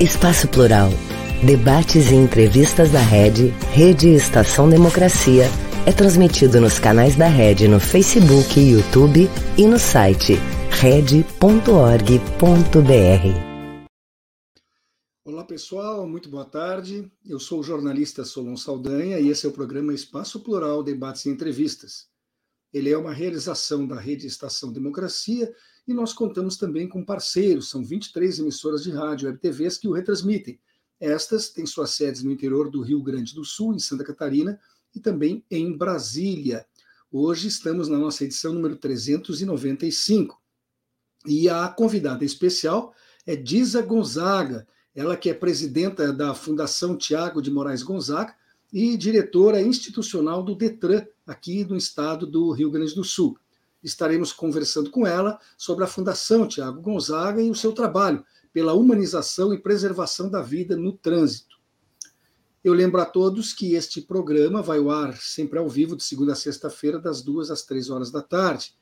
Espaço Plural. Debates e entrevistas da Rede, Rede Estação Democracia, é transmitido nos canais da Rede no Facebook, YouTube e no site rede.org.br. Olá pessoal, muito boa tarde. Eu sou o jornalista Solon Saldanha e esse é o programa Espaço Plural Debates e Entrevistas. Ele é uma realização da Rede Estação Democracia e nós contamos também com parceiros, são 23 emissoras de rádio e TVs que o retransmitem. Estas têm suas sedes no interior do Rio Grande do Sul, em Santa Catarina, e também em Brasília. Hoje estamos na nossa edição número 395. E a convidada especial é Disa Gonzaga, ela que é presidenta da Fundação Tiago de Moraes Gonzaga e diretora institucional do Detran, aqui no estado do Rio Grande do Sul estaremos conversando com ela sobre a Fundação Tiago Gonzaga e o seu trabalho pela humanização e preservação da vida no trânsito. Eu lembro a todos que este programa vai ao ar sempre ao vivo, de segunda a sexta-feira, das duas às três horas da tarde.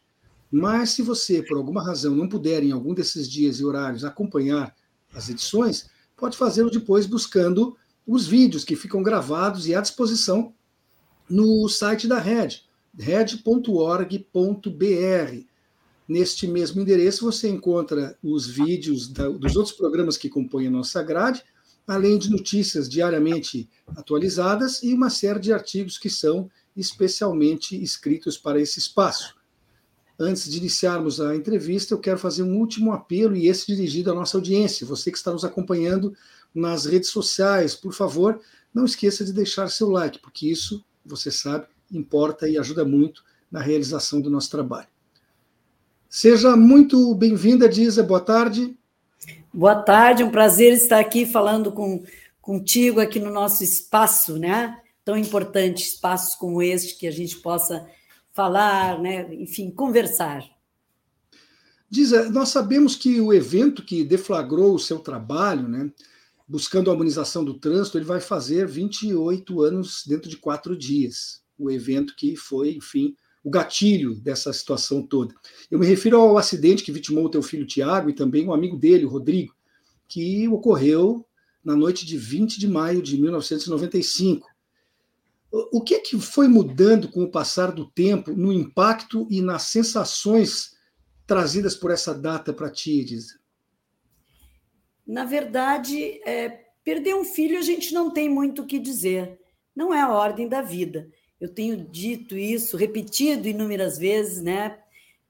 Mas se você, por alguma razão, não puder em algum desses dias e horários acompanhar as edições, pode fazê-lo depois buscando os vídeos que ficam gravados e à disposição no site da Rede red.org.br. Neste mesmo endereço você encontra os vídeos da, dos outros programas que compõem a nossa grade, além de notícias diariamente atualizadas e uma série de artigos que são especialmente escritos para esse espaço. Antes de iniciarmos a entrevista, eu quero fazer um último apelo, e esse dirigido à nossa audiência. Você que está nos acompanhando nas redes sociais, por favor, não esqueça de deixar seu like, porque isso, você sabe, importa e ajuda muito na realização do nosso trabalho. Seja muito bem-vinda, Disa. Boa tarde. Boa tarde, um prazer estar aqui falando com, contigo aqui no nosso espaço, né? Tão importante, espaços como este, que a gente possa falar, né? enfim, conversar. Disa, nós sabemos que o evento que deflagrou o seu trabalho, né, buscando a harmonização do trânsito, ele vai fazer 28 anos dentro de quatro dias o evento que foi, enfim, o gatilho dessa situação toda. Eu me refiro ao acidente que vitimou o teu filho Tiago e também um amigo dele, o Rodrigo, que ocorreu na noite de 20 de maio de 1995. O que é que foi mudando com o passar do tempo no impacto e nas sensações trazidas por essa data para ti, Edisa? Na verdade, é, perder um filho a gente não tem muito o que dizer. Não é a ordem da vida eu tenho dito isso, repetido inúmeras vezes, né?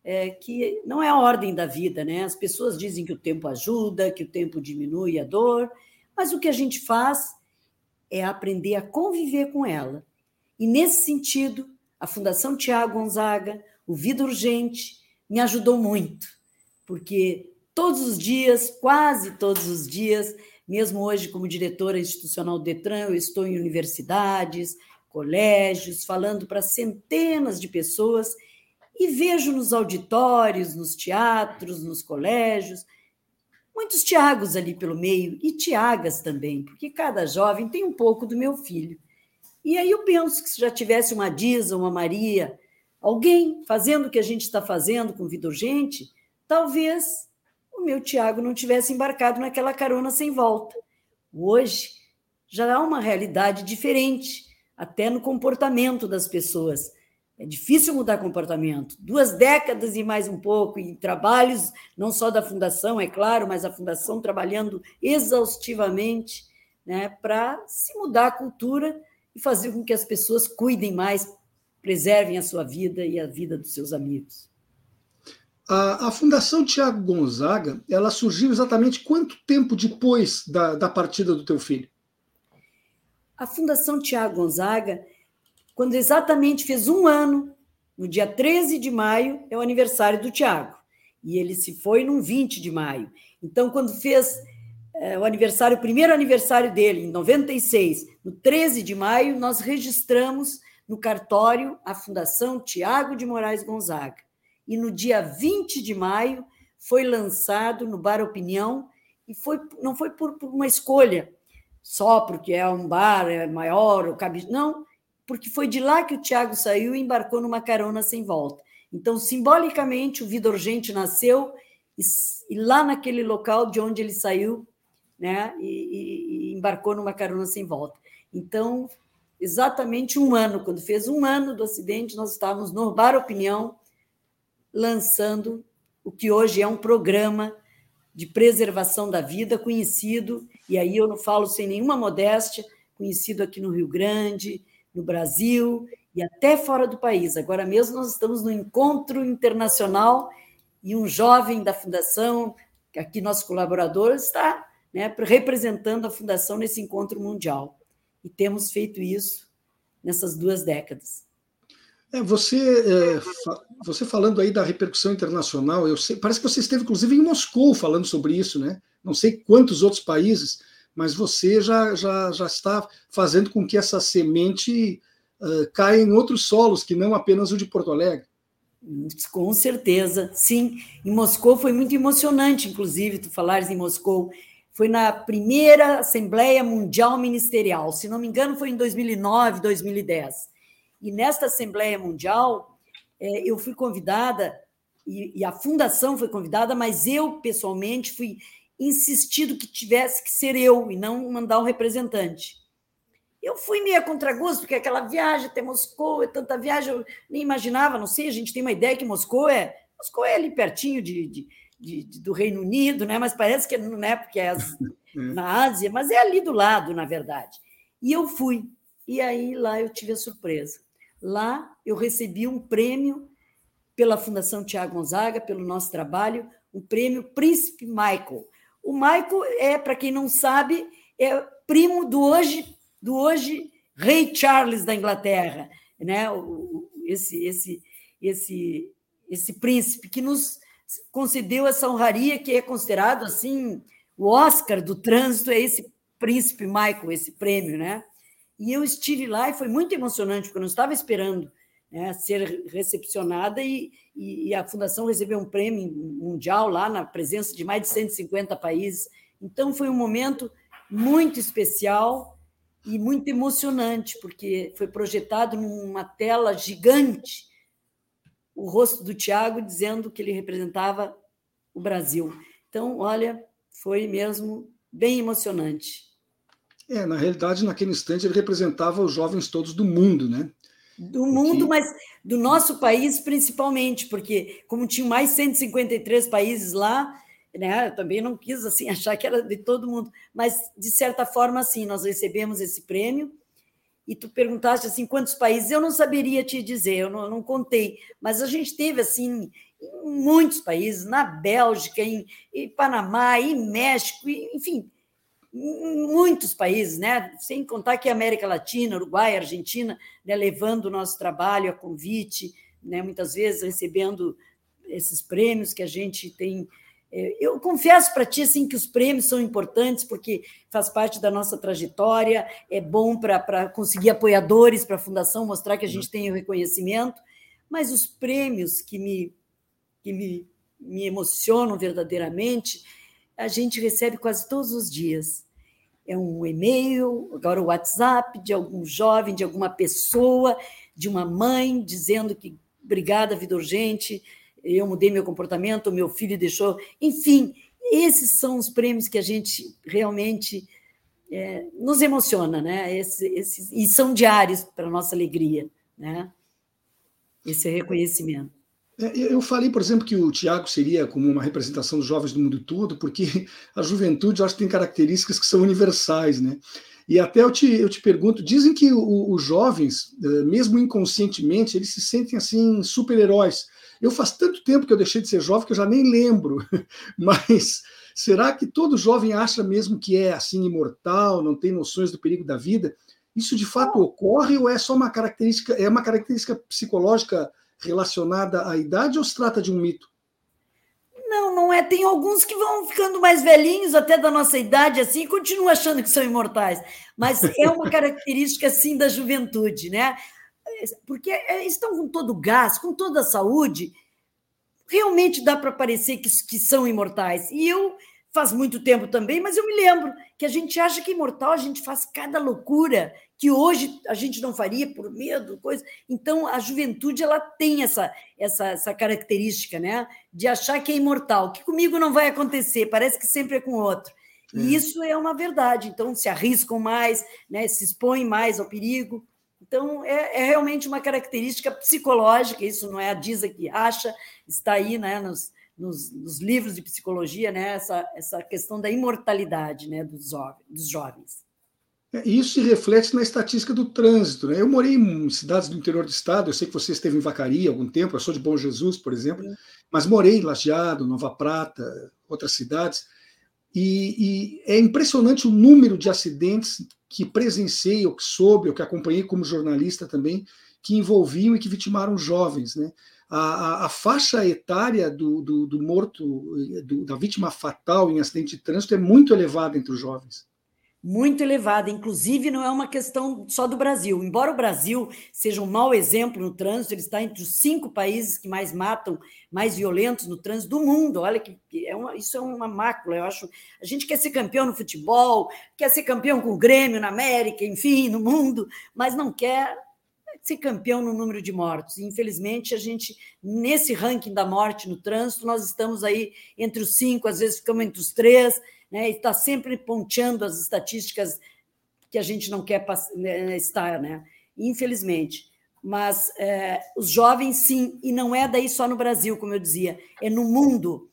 É, que não é a ordem da vida, né? As pessoas dizem que o tempo ajuda, que o tempo diminui a dor, mas o que a gente faz é aprender a conviver com ela. E nesse sentido, a Fundação Tiago Gonzaga, o Vida Urgente, me ajudou muito, porque todos os dias, quase todos os dias, mesmo hoje como diretora institucional do Detran, eu estou em universidades, colégios, falando para centenas de pessoas e vejo nos auditórios, nos teatros, nos colégios, muitos Tiagos ali pelo meio e Tiagas também, porque cada jovem tem um pouco do meu filho. E aí eu penso que se já tivesse uma Disa, uma Maria, alguém fazendo o que a gente está fazendo com vida urgente, talvez o meu Tiago não tivesse embarcado naquela carona sem volta. Hoje já há uma realidade diferente até no comportamento das pessoas. É difícil mudar comportamento. Duas décadas e mais um pouco, em trabalhos, não só da Fundação, é claro, mas a Fundação trabalhando exaustivamente né, para se mudar a cultura e fazer com que as pessoas cuidem mais, preservem a sua vida e a vida dos seus amigos. A, a Fundação Tiago Gonzaga, ela surgiu exatamente quanto tempo depois da, da partida do teu filho? A Fundação Tiago Gonzaga, quando exatamente fez um ano, no dia 13 de maio, é o aniversário do Tiago. E ele se foi num 20 de maio. Então, quando fez é, o aniversário, o primeiro aniversário dele, em 96, no 13 de maio, nós registramos no cartório a Fundação Tiago de Moraes Gonzaga. E no dia 20 de maio foi lançado no Bar Opinião, e foi, não foi por, por uma escolha, só porque é um bar é maior, o cabe. Não, porque foi de lá que o Tiago saiu e embarcou numa carona sem volta. Então, simbolicamente, o Vida Urgente nasceu e, e lá naquele local de onde ele saiu né? E, e embarcou numa carona sem volta. Então, exatamente um ano, quando fez um ano do acidente, nós estávamos no Bar Opinião lançando o que hoje é um programa de preservação da vida conhecido, e aí eu não falo sem nenhuma modéstia, conhecido aqui no Rio Grande, no Brasil e até fora do país. Agora mesmo nós estamos no encontro internacional e um jovem da fundação, aqui nosso colaborador, está né, representando a fundação nesse encontro mundial. E temos feito isso nessas duas décadas. É, você, é, fa você falando aí da repercussão internacional, eu sei, parece que você esteve inclusive em Moscou falando sobre isso, né? Não sei quantos outros países, mas você já, já, já está fazendo com que essa semente uh, caia em outros solos que não apenas o de Porto Alegre. Com certeza, sim. Em Moscou foi muito emocionante, inclusive, tu falares em Moscou. Foi na primeira Assembleia Mundial Ministerial, se não me engano, foi em 2009, 2010. E nesta Assembleia Mundial, é, eu fui convidada, e, a fundação foi convidada, mas eu, pessoalmente, fui insistido que tivesse que ser eu e não mandar um representante. Eu fui meio a contragosto, porque aquela viagem até Moscou, é tanta viagem, eu nem imaginava, não sei, a gente tem uma ideia que Moscou é. Moscou é ali pertinho de, de, de, do Reino Unido, né? mas parece que não é porque é, as, é na Ásia, mas é ali do lado, na verdade. E eu fui. E aí lá eu tive a surpresa. Lá eu recebi um prêmio pela Fundação Tiago Gonzaga, pelo nosso trabalho, um prêmio Príncipe Michael. O Michael é, para quem não sabe, é primo do hoje do hoje rei Charles da Inglaterra, né? Esse esse esse esse príncipe que nos concedeu essa honraria que é considerado assim o Oscar do trânsito é esse príncipe Michael, esse prêmio, né? E eu estive lá e foi muito emocionante, porque eu não estava esperando né, ser recepcionada e, e, a Fundação recebeu um prêmio mundial lá, na presença de mais de 150 países. Então, foi um momento muito especial e muito emocionante, porque foi projetado numa tela gigante o rosto do Tiago dizendo que ele representava o Brasil. Então, olha, foi mesmo bem emocionante. É, na realidade, naquele instante, ele representava os jovens todos do mundo, né? Do mundo, mas do nosso país principalmente, porque como tinha mais 153 países lá, né, eu também não quis assim achar que era de todo mundo, mas de certa forma assim, nós recebemos esse prêmio. E tu perguntaste assim quantos países, eu não saberia te dizer, eu não, não contei, mas a gente teve assim em muitos países, na Bélgica, em, em Panamá, em México, enfim, muitos países, né? sem contar que América Latina, Uruguai, Argentina, né? levando o nosso trabalho a convite, né? muitas vezes recebendo esses prêmios que a gente tem. É, eu confesso para ti assim, que os prêmios são importantes porque faz parte da nossa trajetória, é bom para conseguir apoiadores para a Fundação, mostrar que a gente tem o reconhecimento, mas os prêmios que me, que me, me emocionam verdadeiramente a gente recebe quase todos os dias. É um e-mail, agora o WhatsApp de algum jovem, de alguma pessoa, de uma mãe dizendo que obrigada, vida urgente, eu mudei meu comportamento, meu filho deixou. Enfim, esses são os prêmios que a gente realmente é, nos emociona, né? Esse, esses, e são diários para nossa alegria, né? Esse reconhecimento. É, eu falei, por exemplo, que o Tiago seria como uma representação dos jovens do mundo todo, porque a juventude, eu acho que tem características que são universais, né? E até eu te, eu te pergunto, dizem que o, os jovens, eh, mesmo inconscientemente, eles se sentem assim super-heróis. Eu faz tanto tempo que eu deixei de ser jovem que eu já nem lembro, mas será que todo jovem acha mesmo que é assim imortal, não tem noções do perigo da vida? Isso de fato ocorre ou é só uma característica, é uma característica psicológica relacionada à idade ou se trata de um mito? Não, não é. Tem alguns que vão ficando mais velhinhos, até da nossa idade, assim, e continuam achando que são imortais. Mas é uma característica, sim, da juventude, né? Porque é, estão com todo o gás, com toda a saúde, realmente dá para parecer que, que são imortais. E eu faz muito tempo também, mas eu me lembro que a gente acha que é imortal, a gente faz cada loucura que hoje a gente não faria por medo, coisa. Então a juventude ela tem essa essa, essa característica, né, de achar que é imortal, que comigo não vai acontecer, parece que sempre é com outro. E isso é uma verdade. Então, se arriscam mais, né, se expõem mais ao perigo. Então, é, é, realmente uma característica psicológica, isso não é a Disa que acha, está aí né, nos, nos, nos livros de psicologia, né, essa, essa questão da imortalidade né, dos, jovens, dos jovens. Isso se reflete na estatística do trânsito. Né? Eu morei em cidades do interior do estado, eu sei que você esteve em Vacaria há algum tempo, eu sou de Bom Jesus, por exemplo, Sim. mas morei em Lajeado, Nova Prata, outras cidades, e, e, é impressionante o número de acidentes que presenciei, ou que soube, ou que acompanhei como jornalista também, que envolviam e que vitimaram jovens. Né? A, a, a faixa etária do, do, do morto, do, da vítima fatal em acidente de trânsito é muito elevada entre os jovens muito elevada. Inclusive, não é uma questão só do Brasil. Embora o Brasil seja um mau exemplo no trânsito, ele está entre os cinco países que mais matam, mais violentos no trânsito do mundo. Olha que, é uma, isso é uma mácula. Eu acho. A gente quer ser campeão no futebol, quer ser campeão com o Grêmio na América, enfim, no mundo, mas não quer ser campeão no número de mortos. infelizmente, a gente, nesse ranking da morte no trânsito, nós estamos aí entre os cinco, às vezes ficamos entre os três né, está sempre ponteando as estatísticas que a gente não quer né, estar, né? infelizmente. Mas é, os jovens, sim, e não é daí só no Brasil, como eu dizia, é no mundo.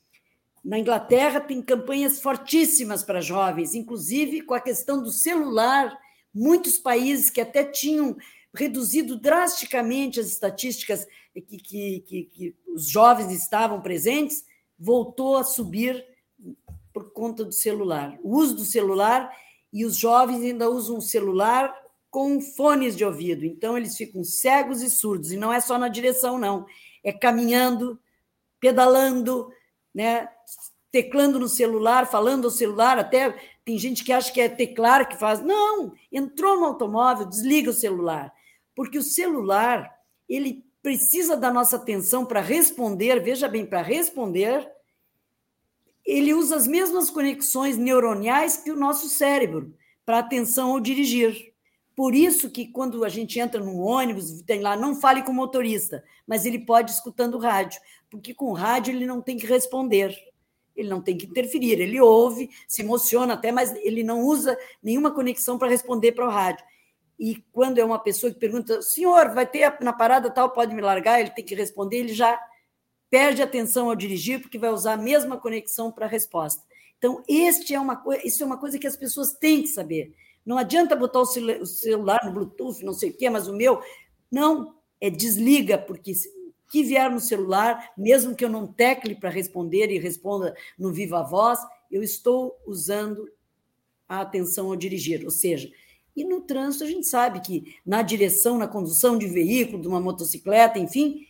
Na Inglaterra tem campanhas fortíssimas para jovens, inclusive com a questão do celular. Muitos países que até tinham reduzido drasticamente as estatísticas que, que, que, que os jovens estavam presentes, voltou a subir por conta do celular. O uso do celular e os jovens ainda usam o celular com fones de ouvido. Então eles ficam cegos e surdos e não é só na direção não, é caminhando, pedalando, né, teclando no celular, falando ao celular, até tem gente que acha que é teclar que faz. Não, entrou no automóvel, desliga o celular, porque o celular, ele precisa da nossa atenção para responder, veja bem, para responder ele usa as mesmas conexões neuroniais que o nosso cérebro para atenção ao dirigir. Por isso que quando a gente entra num ônibus, tem lá, não fale com o motorista, mas ele pode escutando o rádio, porque com o rádio ele não tem que responder, ele não tem que interferir, ele ouve, se emociona até, mas ele não usa nenhuma conexão para responder para o rádio. E quando é uma pessoa que pergunta, senhor, vai ter na parada tal, pode me largar, ele tem que responder, ele já perde atenção ao dirigir porque vai usar a mesma conexão para a resposta. Então, este é uma isso é uma coisa que as pessoas têm que saber. Não adianta botar o celular no Bluetooth, não sei o quê, mas o meu. Não, é desliga, porque o que vier no celular, mesmo que eu não tecle para responder e responda no viva voz, eu estou usando a atenção ao dirigir. Ou seja, e no trânsito a gente sabe que na direção, na condução de veículo, de uma motocicleta, enfim,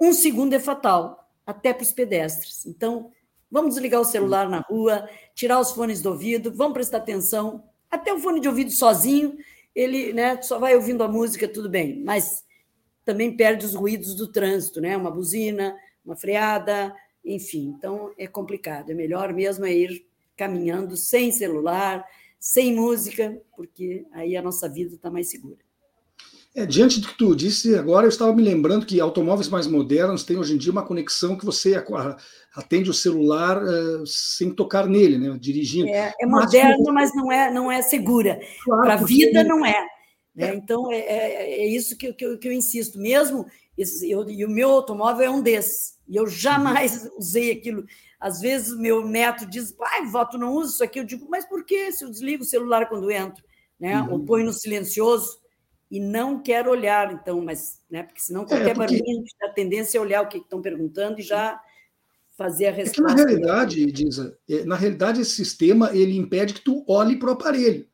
um segundo é fatal até para os pedestres. Então, vamos desligar o celular na rua, tirar os fones do ouvido, vamos prestar atenção. Até o fone de ouvido sozinho, ele né, só vai ouvindo a música, tudo bem, mas também perde os ruídos do trânsito, né? Uma buzina, uma freada, enfim. Então é complicado. É melhor mesmo é ir caminhando sem celular, sem música, porque aí a nossa vida está mais segura. É, diante do que tu disse agora, eu estava me lembrando que automóveis mais modernos têm hoje em dia uma conexão que você atende o celular uh, sem tocar nele, né, dirigindo. É, é moderno, mas, mas não é, não é segura. Claro, Para a vida não é. Né? É. Então, é, é, é isso que, que, eu, que eu insisto. Mesmo, eu, e o meu automóvel é um desses, e eu jamais uhum. usei aquilo. Às vezes, meu neto diz, pai, voto não usa isso aqui. Eu digo, mas por que se eu desligo o celular quando entro? Né? Uhum. Ou ponho no silencioso e não quer olhar, então, mas, né, porque senão é, qualquer é, porque... barulho a tendência é olhar o que estão perguntando e já fazer a resposta. É que na realidade, Disa, é, na realidade esse sistema ele impede que tu olhe para o aparelho.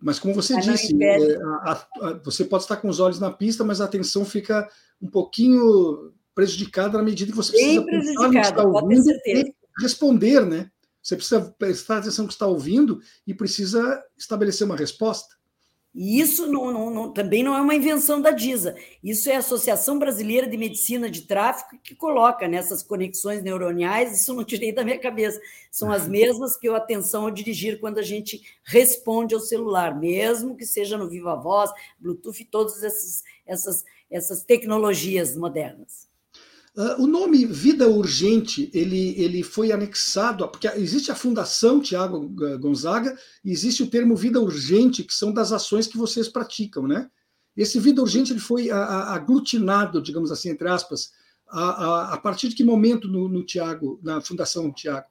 Mas como você mas disse, é, a, a, você pode estar com os olhos na pista, mas a atenção fica um pouquinho prejudicada na medida que você Bem precisa prejudicada, pode ter certeza. responder, né? Você precisa prestar atenção no que está ouvindo e precisa estabelecer uma resposta. E isso não, não, não, também não é uma invenção da DISA. Isso é a Associação Brasileira de Medicina de Tráfico que coloca nessas conexões neuroniais. Isso não tirei da minha cabeça. São as mesmas que eu atenção ao dirigir quando a gente responde ao celular, mesmo que seja no Viva Voz, Bluetooth, todas essas, essas, essas tecnologias modernas. Uh, o nome Vida Urgente, ele, ele foi anexado, porque existe a Fundação Tiago Gonzaga e existe o termo Vida Urgente, que são das ações que vocês praticam, né? Esse Vida Urgente ele foi a, a, aglutinado, digamos assim, entre aspas, a, partir de que momento no, no Tiago, na Fundação Tiago?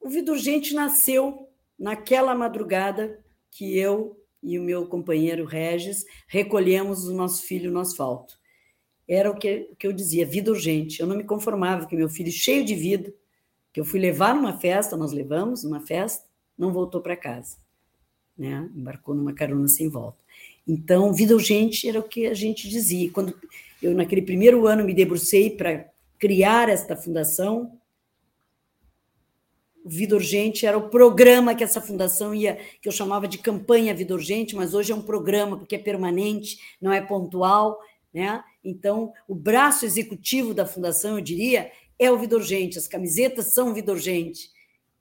O Vida Urgente nasceu naquela madrugada que eu e o meu companheiro Regis recolhemos o nosso filho no asfalto era o que, o que eu dizia, vida urgente. Eu não me conformava que meu filho, cheio de vida, que eu fui levar numa festa, nós levamos numa festa, não voltou para casa. Né? Embarcou numa carona sem volta. Então, vida urgente era o que a gente dizia. Quando eu, naquele primeiro ano, me debrucei para criar esta fundação, Vida Urgente era o programa que essa fundação ia, que eu chamava de campanha Vida Urgente, mas hoje é um programa porque é permanente, não é pontual, né? Então, o braço executivo da fundação, eu diria, é o Vida Urgente, as camisetas são Vida Urgente.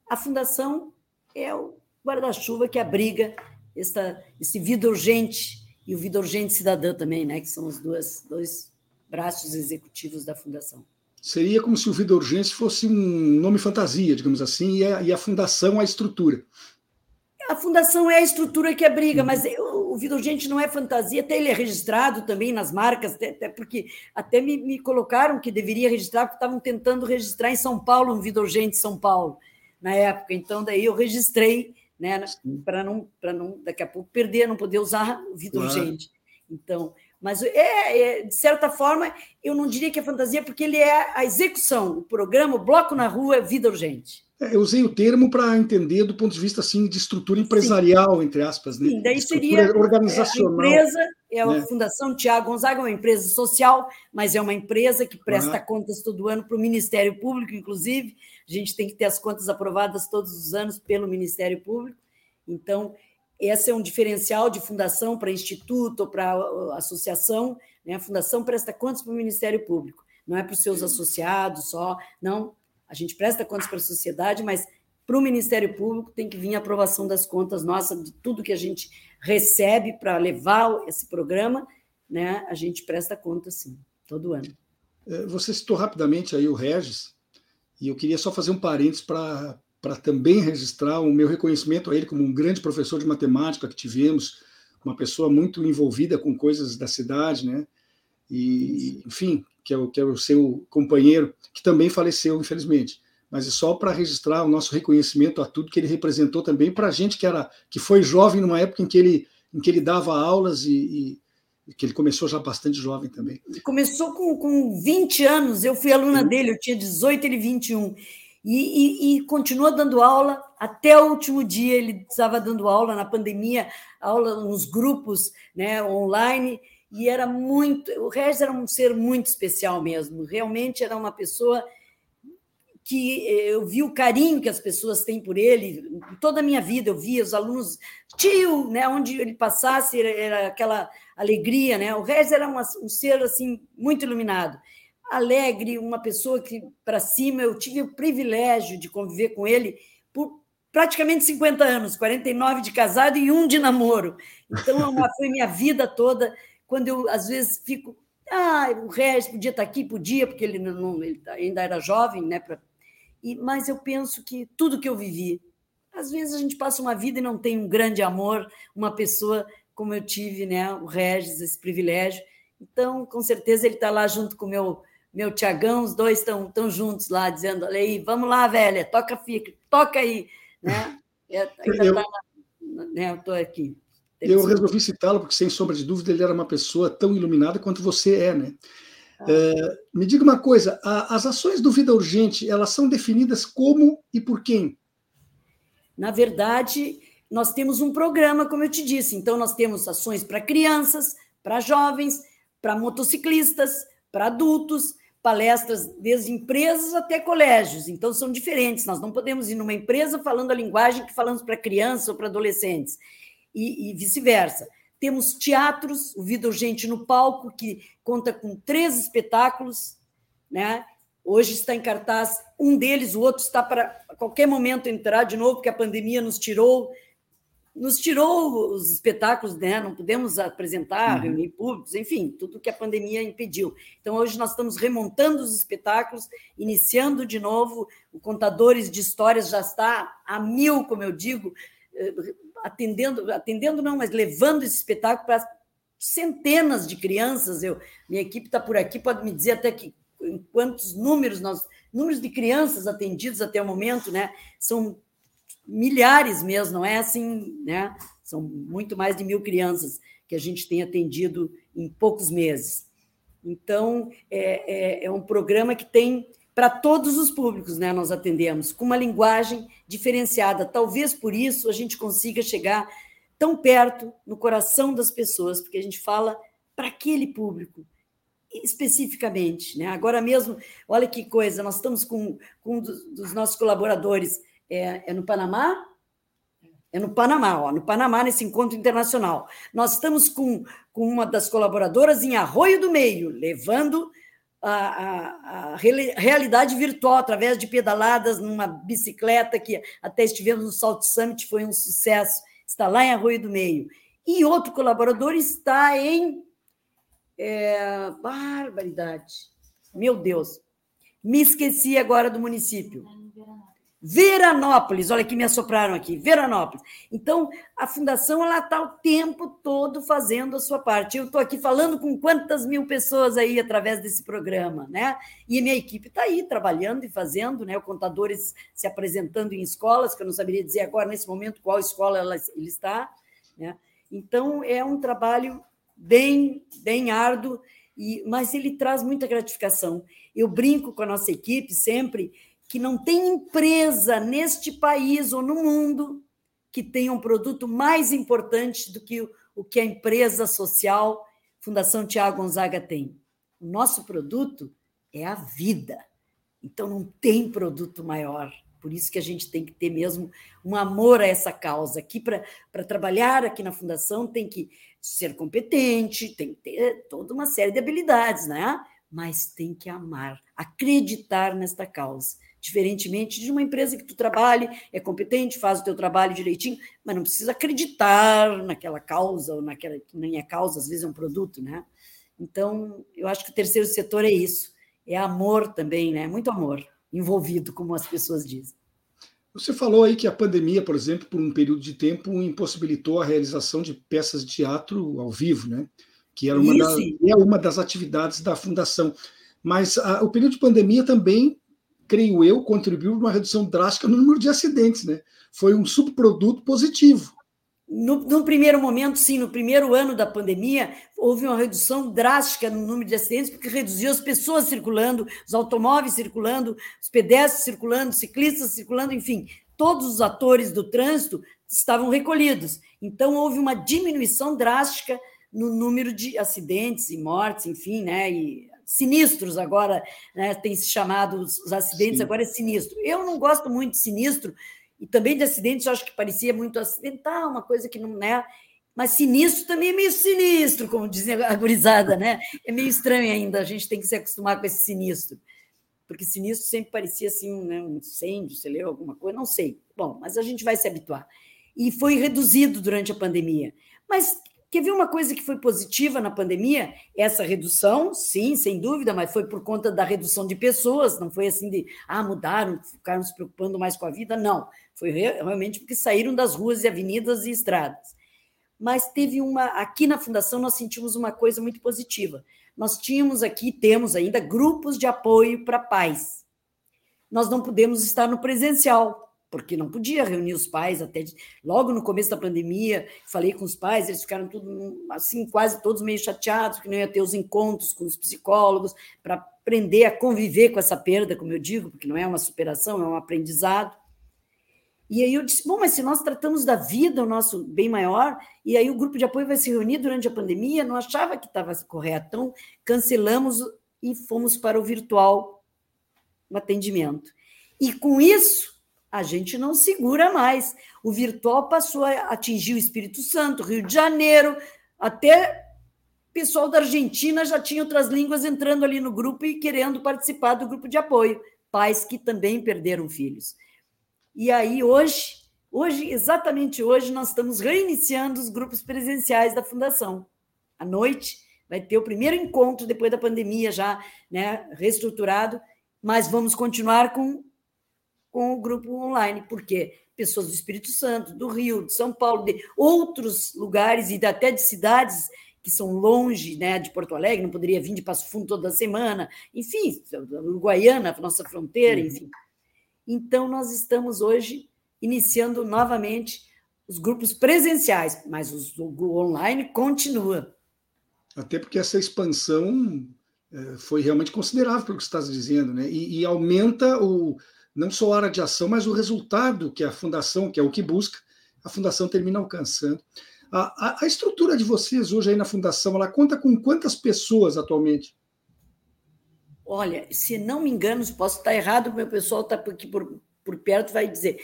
A fundação é o guarda-chuva que abriga esta, esse Vida Urgente e o Vida Urgente Cidadã também, né? que são os dois, dois braços executivos da fundação. Seria como se o Vida Urgente fosse um nome fantasia, digamos assim, e a, e a fundação a estrutura. A fundação é a estrutura que abriga, mas o Vida Urgente não é fantasia, até ele é registrado também nas marcas, até, até porque até me, me, colocaram que deveria registrar, porque estavam tentando registrar em São Paulo um Vida Urgente São Paulo, na época. Então, daí eu registrei, né, para não, não, daqui a pouco, perder, não poder usar o Vida claro. Urgente. Então, mas é, é, de certa forma, eu não diria que é fantasia, porque ele é a execução, o programa, o bloco na rua é Vida Urgente. É, eu usei o termo para entender do ponto de vista assim de estrutura empresarial, Sim. entre aspas, né? Sim, daí seria organizacional. A empresa é a né? Fundação Tiago Gonzaga, é uma empresa social, mas é uma empresa que presta ah. contas todo ano para o Ministério Público, inclusive. A gente tem que ter as contas aprovadas todos os anos pelo Ministério Público. Então, esse é um diferencial de fundação para instituto ou para associação. Né? A fundação presta contas para o Ministério Público, não é para os seus associados só, não a gente presta contas para a sociedade, mas para o Ministério Público tem que vir a aprovação das contas nossas, de tudo que a gente recebe para levar esse programa, né? A gente presta conta, sim, todo ano. É, você citou rapidamente aí o Regis, e eu queria só fazer um parênteses para para também registrar o meu reconhecimento a ele como um grande professor de matemática que tivemos, uma pessoa muito envolvida com coisas da cidade, né? E, enfim, que é, o, que é o seu companheiro, que também faleceu, infelizmente. Mas é só para registrar o nosso reconhecimento a tudo que ele representou também para a gente que era que foi jovem numa época em que ele, em que ele dava aulas e, e que ele começou já bastante jovem também. Começou com, com 20 anos, eu fui aluna Sim. dele, eu tinha 18, ele 21. E, e, e continua dando aula até o último dia. Ele estava dando aula na pandemia, aula nos grupos né, online, e era muito. O Regis era um ser muito especial mesmo, realmente era uma pessoa que eu vi o carinho que as pessoas têm por ele, toda a minha vida eu via os alunos, tio, né, onde ele passasse era, aquela alegria, né? O Regis era uma, um ser assim muito iluminado, alegre, uma pessoa que para cima eu tive o privilégio de conviver com ele por praticamente 50 anos, 49 de casado e um de namoro. Então é foi minha vida toda quando eu, às vezes, fico. Ah, o Regis podia estar aqui, podia, porque ele, não, ele ainda era jovem, né? Pra, e, mas eu penso que tudo que eu vivi, às vezes a gente passa uma vida e não tem um grande amor, uma pessoa como eu tive, né? O Regis, esse privilégio. Então, com certeza, ele está lá junto com o meu, meu Tiagão, os dois estão tão juntos lá, dizendo: olha aí, vamos lá, velha, toca, fica, toca aí. Né? É, eu... Tá, né? Eu estou aqui. Eu resolvi citá-lo porque, sem sombra de dúvida, ele era uma pessoa tão iluminada quanto você é, né? Ah. É, me diga uma coisa, a, as ações do Vida Urgente, elas são definidas como e por quem? Na verdade, nós temos um programa, como eu te disse, então nós temos ações para crianças, para jovens, para motociclistas, para adultos, palestras desde empresas até colégios, então são diferentes. Nós não podemos ir numa empresa falando a linguagem que falamos para crianças ou para adolescentes e, e vice-versa. Temos teatros, o Vida Urgente no Palco, que conta com três espetáculos, né? Hoje está em cartaz um deles, o outro está para a qualquer momento entrar de novo, porque a pandemia nos tirou nos tirou os espetáculos, né? não pudemos apresentar, uhum. reunir públicos, enfim, tudo que a pandemia impediu. Então, hoje nós estamos remontando os espetáculos, iniciando de novo. O Contadores de Histórias já está a mil, como eu digo, eh, atendendo, atendendo não, mas levando esse espetáculo para centenas de crianças. Eu, minha equipe está por aqui, pode me dizer até que quantos números nós números de crianças atendidos até o momento, né? São milhares mesmo, não é assim, né? São muito mais de mil crianças que a gente tem atendido em poucos meses. Então, é, é, é um programa que tem para todos os públicos, né? Nós atendemos com uma linguagem diferenciada. Talvez por isso a gente consiga chegar tão perto no coração das pessoas, porque a gente fala para aquele público especificamente, né? Agora mesmo, olha que coisa, nós estamos com, com um dos, dos nossos colaboradores é, é no Panamá? É no Panamá, ó, no Panamá, nesse encontro internacional. Nós estamos com, com uma das colaboradoras em Arroio do Meio, levando a, a, a, realidade virtual através de pedaladas numa bicicleta que até estivemos no Salt Summit, foi um sucesso. Está lá em Arroio do Meio. E outro colaborador está em. É, barbaridade. Meu Deus. Me esqueci agora do município. Veranópolis, olha que me assopraram aqui, Veranópolis. Então, a fundação ela está o tempo todo fazendo a sua parte. Eu estou aqui falando com quantas mil pessoas aí através desse programa, né? E minha equipe está aí trabalhando e fazendo, né? O contadores se apresentando em escolas, que eu não saberia dizer agora nesse momento qual escola ela, ele está, né? Então, é um trabalho bem, bem árduo, e, mas ele traz muita gratificação. Eu brinco com a nossa equipe sempre que não tem empresa neste país ou no mundo que tenha um produto mais importante do que o que a empresa social Fundação Tiago Gonzaga tem. O nosso produto é a vida. Então não tem produto maior. Por isso que a gente tem que ter mesmo um amor a essa causa. Aqui, para trabalhar aqui na Fundação, tem que ser competente, tem que ter toda uma série de habilidades, né? Mas tem que amar, acreditar nesta causa diferentemente de uma empresa que tu trabalhe, é competente, faz o teu trabalho direitinho, mas não precisa acreditar naquela causa ou naquela que nem é causa, às vezes é um produto, né? Então, eu acho que o terceiro setor é isso, é amor também, né? Muito amor envolvido, como as pessoas dizem. Você falou aí que a pandemia, por exemplo, por um período de tempo, impossibilitou a realização de peças de teatro ao vivo, né? Que era uma, das, é uma das atividades da fundação. Mas a, o período de pandemia também creio eu, contribuiu para uma redução drástica no número de acidentes, né? Foi um subproduto positivo. No, no, primeiro momento, sim, no primeiro ano da pandemia, houve uma redução drástica no número de acidentes, porque reduziu as pessoas circulando, os automóveis circulando, os pedestres circulando, ciclistas circulando, enfim, todos os atores do trânsito estavam recolhidos. Então, houve uma diminuição drástica no número de acidentes e mortes, enfim, né? E sinistros agora, né, tem se chamado os acidentes, Sim. agora é sinistro. Eu não gosto muito de sinistro, e também de acidentes, acho que parecia muito acidental, uma coisa que não é. Mas sinistro também é meio sinistro, como dizia a gurizada, né? É meio estranho ainda, a gente tem que se acostumar com esse sinistro. Porque sinistro sempre parecia assim, né, um incêndio, você leu alguma coisa, não sei. Bom, mas a gente vai se habituar. E foi reduzido durante a pandemia. Mas Quer ver uma coisa que foi positiva na pandemia? Essa redução, sim, sem dúvida, mas foi por conta da redução de pessoas, não foi assim de, ah, mudaram, ficaram se preocupando mais com a vida, não. Foi realmente porque saíram das ruas e avenidas e estradas. Mas teve uma, aqui na Fundação nós sentimos uma coisa muito positiva. Nós tínhamos aqui, temos ainda, grupos de apoio para pais. Nós não podemos estar no presencial, porque não podia reunir os pais até logo no começo da pandemia. Falei com os pais, eles ficaram tudo assim, quase todos meio chateados, que não ia ter os encontros com os psicólogos para aprender a conviver com essa perda, como eu digo, porque não é uma superação, é um aprendizado. E aí eu disse: bom, mas se nós tratamos da vida, o nosso bem maior, e aí o grupo de apoio vai se reunir durante a pandemia, não achava que estava correto. Então, cancelamos e fomos para o virtual, o atendimento. E com isso, a gente não segura mais. O virtual passou a atingir o Espírito Santo, Rio de Janeiro, até pessoal da Argentina já tinha outras línguas entrando ali no grupo e querendo participar do grupo de apoio, pais que também perderam filhos. E aí hoje Hoje, exatamente hoje, nós estamos reiniciando os grupos presenciais da Fundação. À noite vai ter o primeiro encontro depois da pandemia já, né, reestruturado, mas vamos continuar com, com o grupo online, porque pessoas do Espírito Santo, do Rio, de São Paulo, de outros lugares e até de cidades que são longe né, de Porto Alegre, não poderia vir de Passo Fundo toda semana, enfim, Uruguaiana, nossa fronteira, uhum. enfim. Então, nós estamos hoje iniciando novamente os grupos presenciais, mas o online continua. Até porque essa expansão é, foi realmente considerável pelo que você está dizendo, né? E, e, aumenta o não só a área de ação, mas o resultado que a fundação, que é o que busca, a fundação termina alcançando. A, a, a estrutura de vocês hoje aí na fundação, ela conta com quantas pessoas atualmente? Olha, se não me engano, posso estar errado, meu pessoal está aqui por, por perto vai dizer.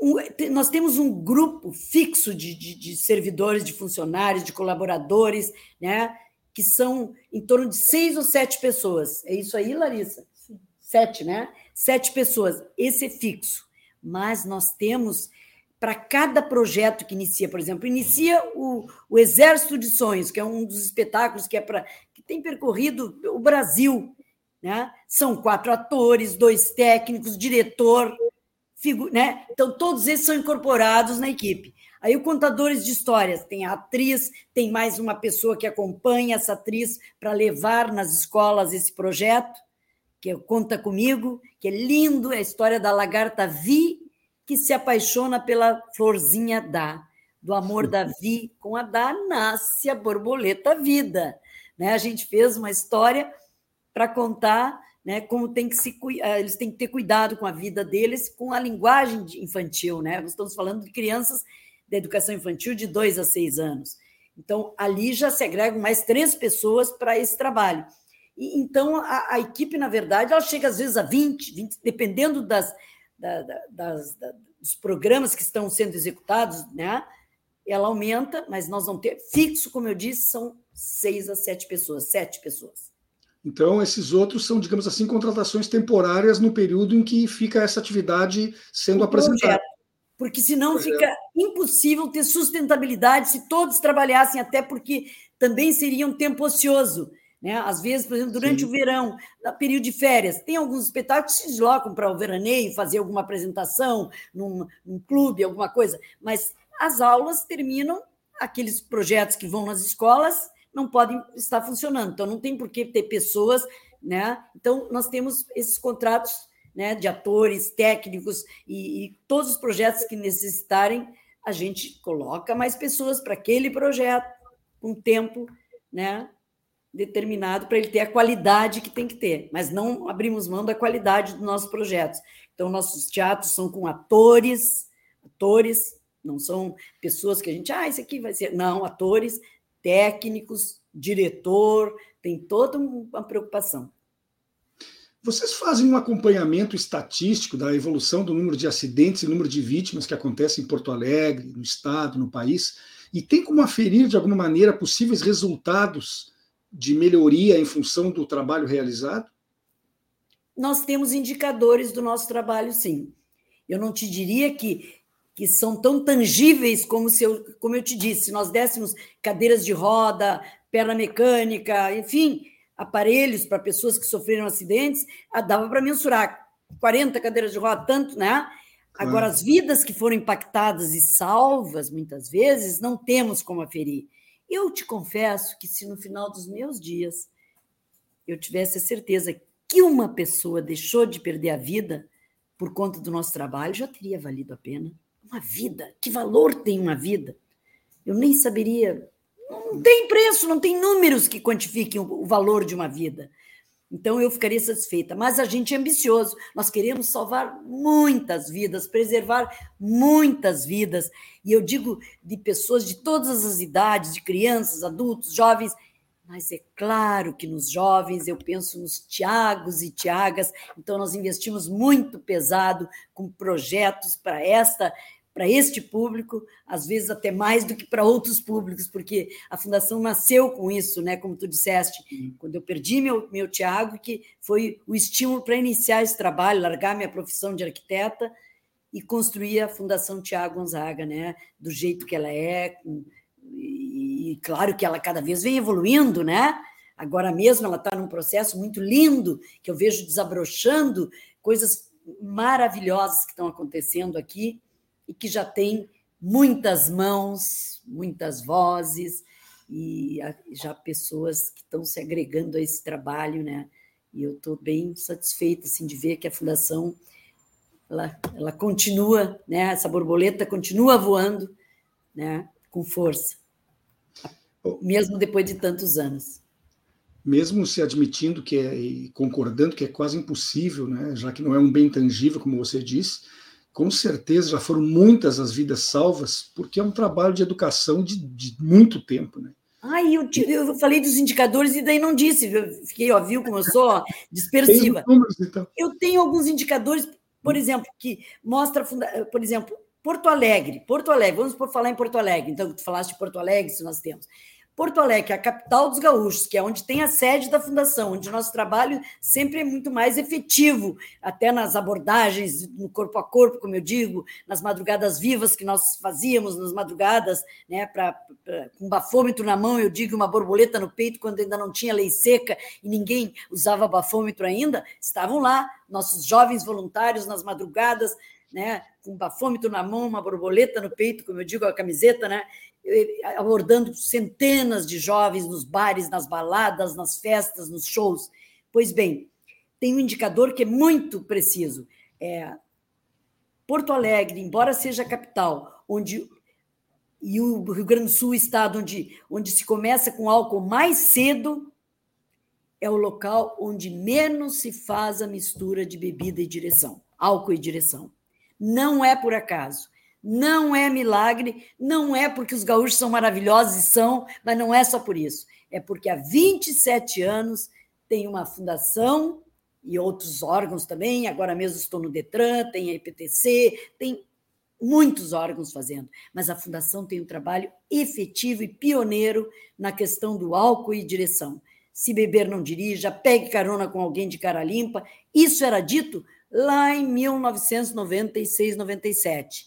Um, nós temos um grupo fixo de, de, de, servidores, de funcionários, de colaboradores, né? Que são em torno de seis ou sete pessoas. É isso aí, Larissa? Sete, né? Sete pessoas. Esse é fixo. Mas nós temos, para cada projeto que inicia, por exemplo, inicia o, o Exército de Sonhos, que é um dos espetáculos que é para que tem percorrido o Brasil. Né? São quatro atores, dois técnicos, diretor, né? Então, todos esses são incorporados na equipe. Aí, o Contadores de Histórias tem a atriz, tem mais uma pessoa que acompanha essa atriz para levar nas escolas esse projeto, que Conta Comigo, que é lindo, é a história da lagarta Vi, que se apaixona pela florzinha Dá. Do amor da Vi com a Dá nasce a borboleta vida. Né? A gente fez uma história para contar né, como tem que se eh, eles têm que ter cuidado com a vida deles, com a linguagem infantil, né? Nós estamos falando de crianças da educação infantil de 2 a 6 anos. Então, ali já se agregam mais três pessoas para esse trabalho. E, então, a, a, equipe, na verdade, ela chega às vezes a 20, 20 dependendo das, da, das, da, dos programas que estão sendo executados, né? Ela aumenta, mas nós vamos ter fixo, como eu disse, são seis a sete pessoas, sete pessoas. Então, esses outros são, digamos assim, contratações temporárias no período em que fica essa atividade sendo apresentada. Porque senão fica impossível ter sustentabilidade se todos trabalhassem, até porque também seria um tempo ocioso. Né? Às vezes, por exemplo, durante Sim. o verão, no período de férias, tem alguns espetáculos que se deslocam para o veraneio, fazer alguma apresentação num, num clube, alguma coisa, mas as aulas terminam, aqueles projetos que vão nas escolas não podem estar funcionando. Então, não tem por que ter pessoas, né? Então, nós temos esses contratos né, de atores, técnicos e, e todos os projetos que necessitarem, a gente coloca mais pessoas para aquele projeto, com tempo né, determinado para ele ter a qualidade que tem que ter, mas não abrimos mão da qualidade dos nossos projetos. Então, nossos teatros são com atores, atores, não são pessoas que a gente, ah, isso aqui vai ser. Não, atores técnicos, diretor, tem toda uma preocupação. Vocês fazem um acompanhamento estatístico da evolução do número de acidentes e número de vítimas que acontecem em Porto Alegre, no estado, no país, e tem como aferir de alguma maneira possíveis resultados de melhoria em função do trabalho realizado? Nós temos indicadores do nosso trabalho, sim. Eu não te diria que que são tão tangíveis como, se eu, como eu te disse, se nós dessemos cadeiras de roda, perna mecânica, enfim, aparelhos para pessoas que sofreram acidentes, ah, dava para mensurar 40 cadeiras de roda, tanto, né? Agora, as vidas que foram impactadas e salvas, muitas vezes, não temos como aferir. Eu te confesso que se no final dos meus dias eu tivesse a certeza que uma pessoa deixou de perder a vida por conta do nosso trabalho, já teria valido a pena. Uma vida, que valor tem uma vida? Eu nem saberia. Não tem preço, não tem números que quantifiquem o valor de uma vida. Então eu ficaria satisfeita. Mas a gente é ambicioso, nós queremos salvar muitas vidas, preservar muitas vidas. E eu digo de pessoas de todas as idades, de crianças, adultos, jovens. Mas é claro que nos jovens eu penso nos Tiagos e Tiagas, então nós investimos muito pesado com projetos para esta para este público, às vezes até mais do que para outros públicos, porque a fundação nasceu com isso, né? Como tu disseste, quando eu perdi meu meu Tiago, que foi o estímulo para iniciar esse trabalho, largar minha profissão de arquiteta e construir a Fundação Tiago Gonzaga, né? Do jeito que ela é, e, e claro que ela cada vez vem evoluindo, né? Agora mesmo ela está num processo muito lindo, que eu vejo desabrochando coisas maravilhosas que estão acontecendo aqui e que já tem muitas mãos, muitas vozes e já pessoas que estão se agregando a esse trabalho, né? E eu estou bem satisfeita assim, de ver que a fundação ela, ela continua, né? Essa borboleta continua voando, né? Com força, mesmo depois de tantos anos mesmo se admitindo que é e concordando que é quase impossível, né, já que não é um bem tangível, como você disse, com certeza já foram muitas as vidas salvas, porque é um trabalho de educação de, de muito tempo, né? Ai, eu, eu falei dos indicadores e daí não disse, eu fiquei, ó, viu como eu sou dispersiva. Números, então. Eu tenho alguns indicadores, por exemplo, que mostra, por exemplo, Porto Alegre, Porto Alegre, vamos por falar em Porto Alegre, então tu falaste de Porto Alegre, se nós temos. Porto Alegre, a capital dos gaúchos, que é onde tem a sede da fundação, onde nosso trabalho sempre é muito mais efetivo, até nas abordagens no corpo a corpo, como eu digo, nas madrugadas vivas que nós fazíamos, nas madrugadas, né, pra, pra, com um bafômetro na mão, eu digo uma borboleta no peito, quando ainda não tinha lei seca e ninguém usava bafômetro ainda, estavam lá, nossos jovens voluntários nas madrugadas, né, com bafômetro na mão, uma borboleta no peito, como eu digo, a camiseta, né, abordando centenas de jovens nos bares, nas baladas, nas festas, nos shows. Pois bem, tem um indicador que é muito preciso. É, Porto Alegre, embora seja a capital, onde e o Rio Grande do Sul, estado onde, onde se começa com álcool mais cedo, é o local onde menos se faz a mistura de bebida e direção, álcool e direção. Não é por acaso. Não é milagre, não é porque os gaúchos são maravilhosos e são, mas não é só por isso. É porque há 27 anos tem uma fundação e outros órgãos também, agora mesmo estou no Detran, tem a IPTC, tem muitos órgãos fazendo, mas a fundação tem um trabalho efetivo e pioneiro na questão do álcool e direção. Se beber, não dirija, pegue carona com alguém de cara limpa. Isso era dito lá em 1996, 97.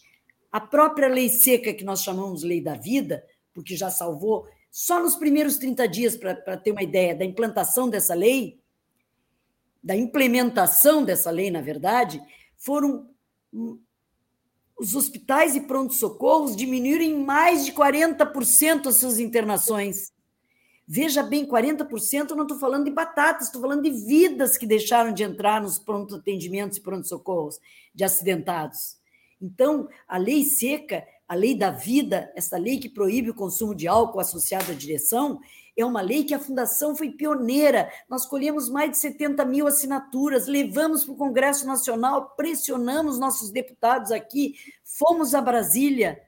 A própria lei seca, que nós chamamos lei da vida, porque já salvou, só nos primeiros 30 dias, para ter uma ideia da implantação dessa lei, da implementação dessa lei, na verdade, foram os hospitais e pronto-socorros diminuírem mais de 40% as suas internações. Veja bem, 40% eu não estou falando de batatas, estou falando de vidas que deixaram de entrar nos pronto-atendimentos e pronto-socorros de acidentados. Então, a lei seca, a lei da vida, essa lei que proíbe o consumo de álcool associado à direção, é uma lei que a Fundação foi pioneira. Nós colhemos mais de 70 mil assinaturas, levamos para o Congresso Nacional, pressionamos nossos deputados aqui, fomos a Brasília.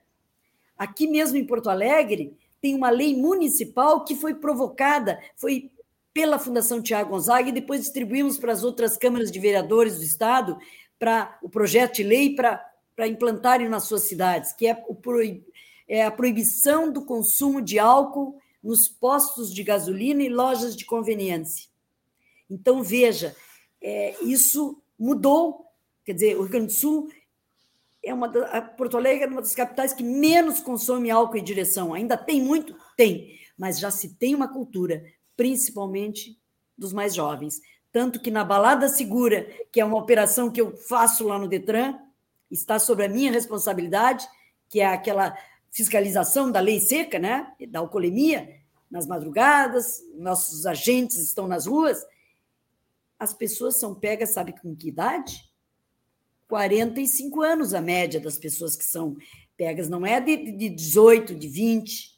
Aqui mesmo em Porto Alegre, tem uma lei municipal que foi provocada, foi pela Fundação Tiago Gonzaga e depois distribuímos para as outras câmaras de vereadores do Estado para o projeto de lei para para implantarem nas suas cidades, que é, proib... é a proibição do consumo de álcool nos postos de gasolina e lojas de conveniência. Então, veja, é, isso mudou. Quer dizer, o Rio Grande do Sul é uma da, Porto Alegre é uma das capitais que menos consome álcool e direção. Ainda tem muito? Tem, mas já se tem uma cultura, principalmente dos mais jovens. Tanto que na Balada Segura, que é uma operação que eu faço lá no Detran, está sobre a minha responsabilidade, que é aquela fiscalização da lei seca, né, da alcoolemia, nas madrugadas, nossos agentes estão nas ruas. As pessoas são pegas, sabe com que idade? 45 anos a média das pessoas que são pegas, não é de, de 18, de 20.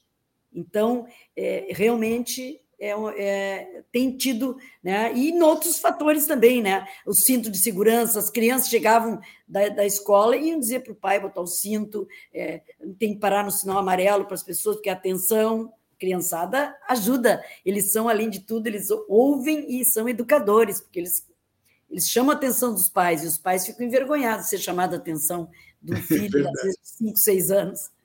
Então, é, realmente é, é, tem tido, né? E em outros fatores também, né? O cinto de segurança, as crianças chegavam da, da escola e iam dizer para o pai botar o cinto, é, tem que parar no sinal amarelo para as pessoas, porque atenção, criançada ajuda. Eles são, além de tudo, eles ouvem e são educadores, porque eles, eles chamam a atenção dos pais, e os pais ficam envergonhados de ser chamado a atenção do filho, é às vezes, de 5, 6 anos.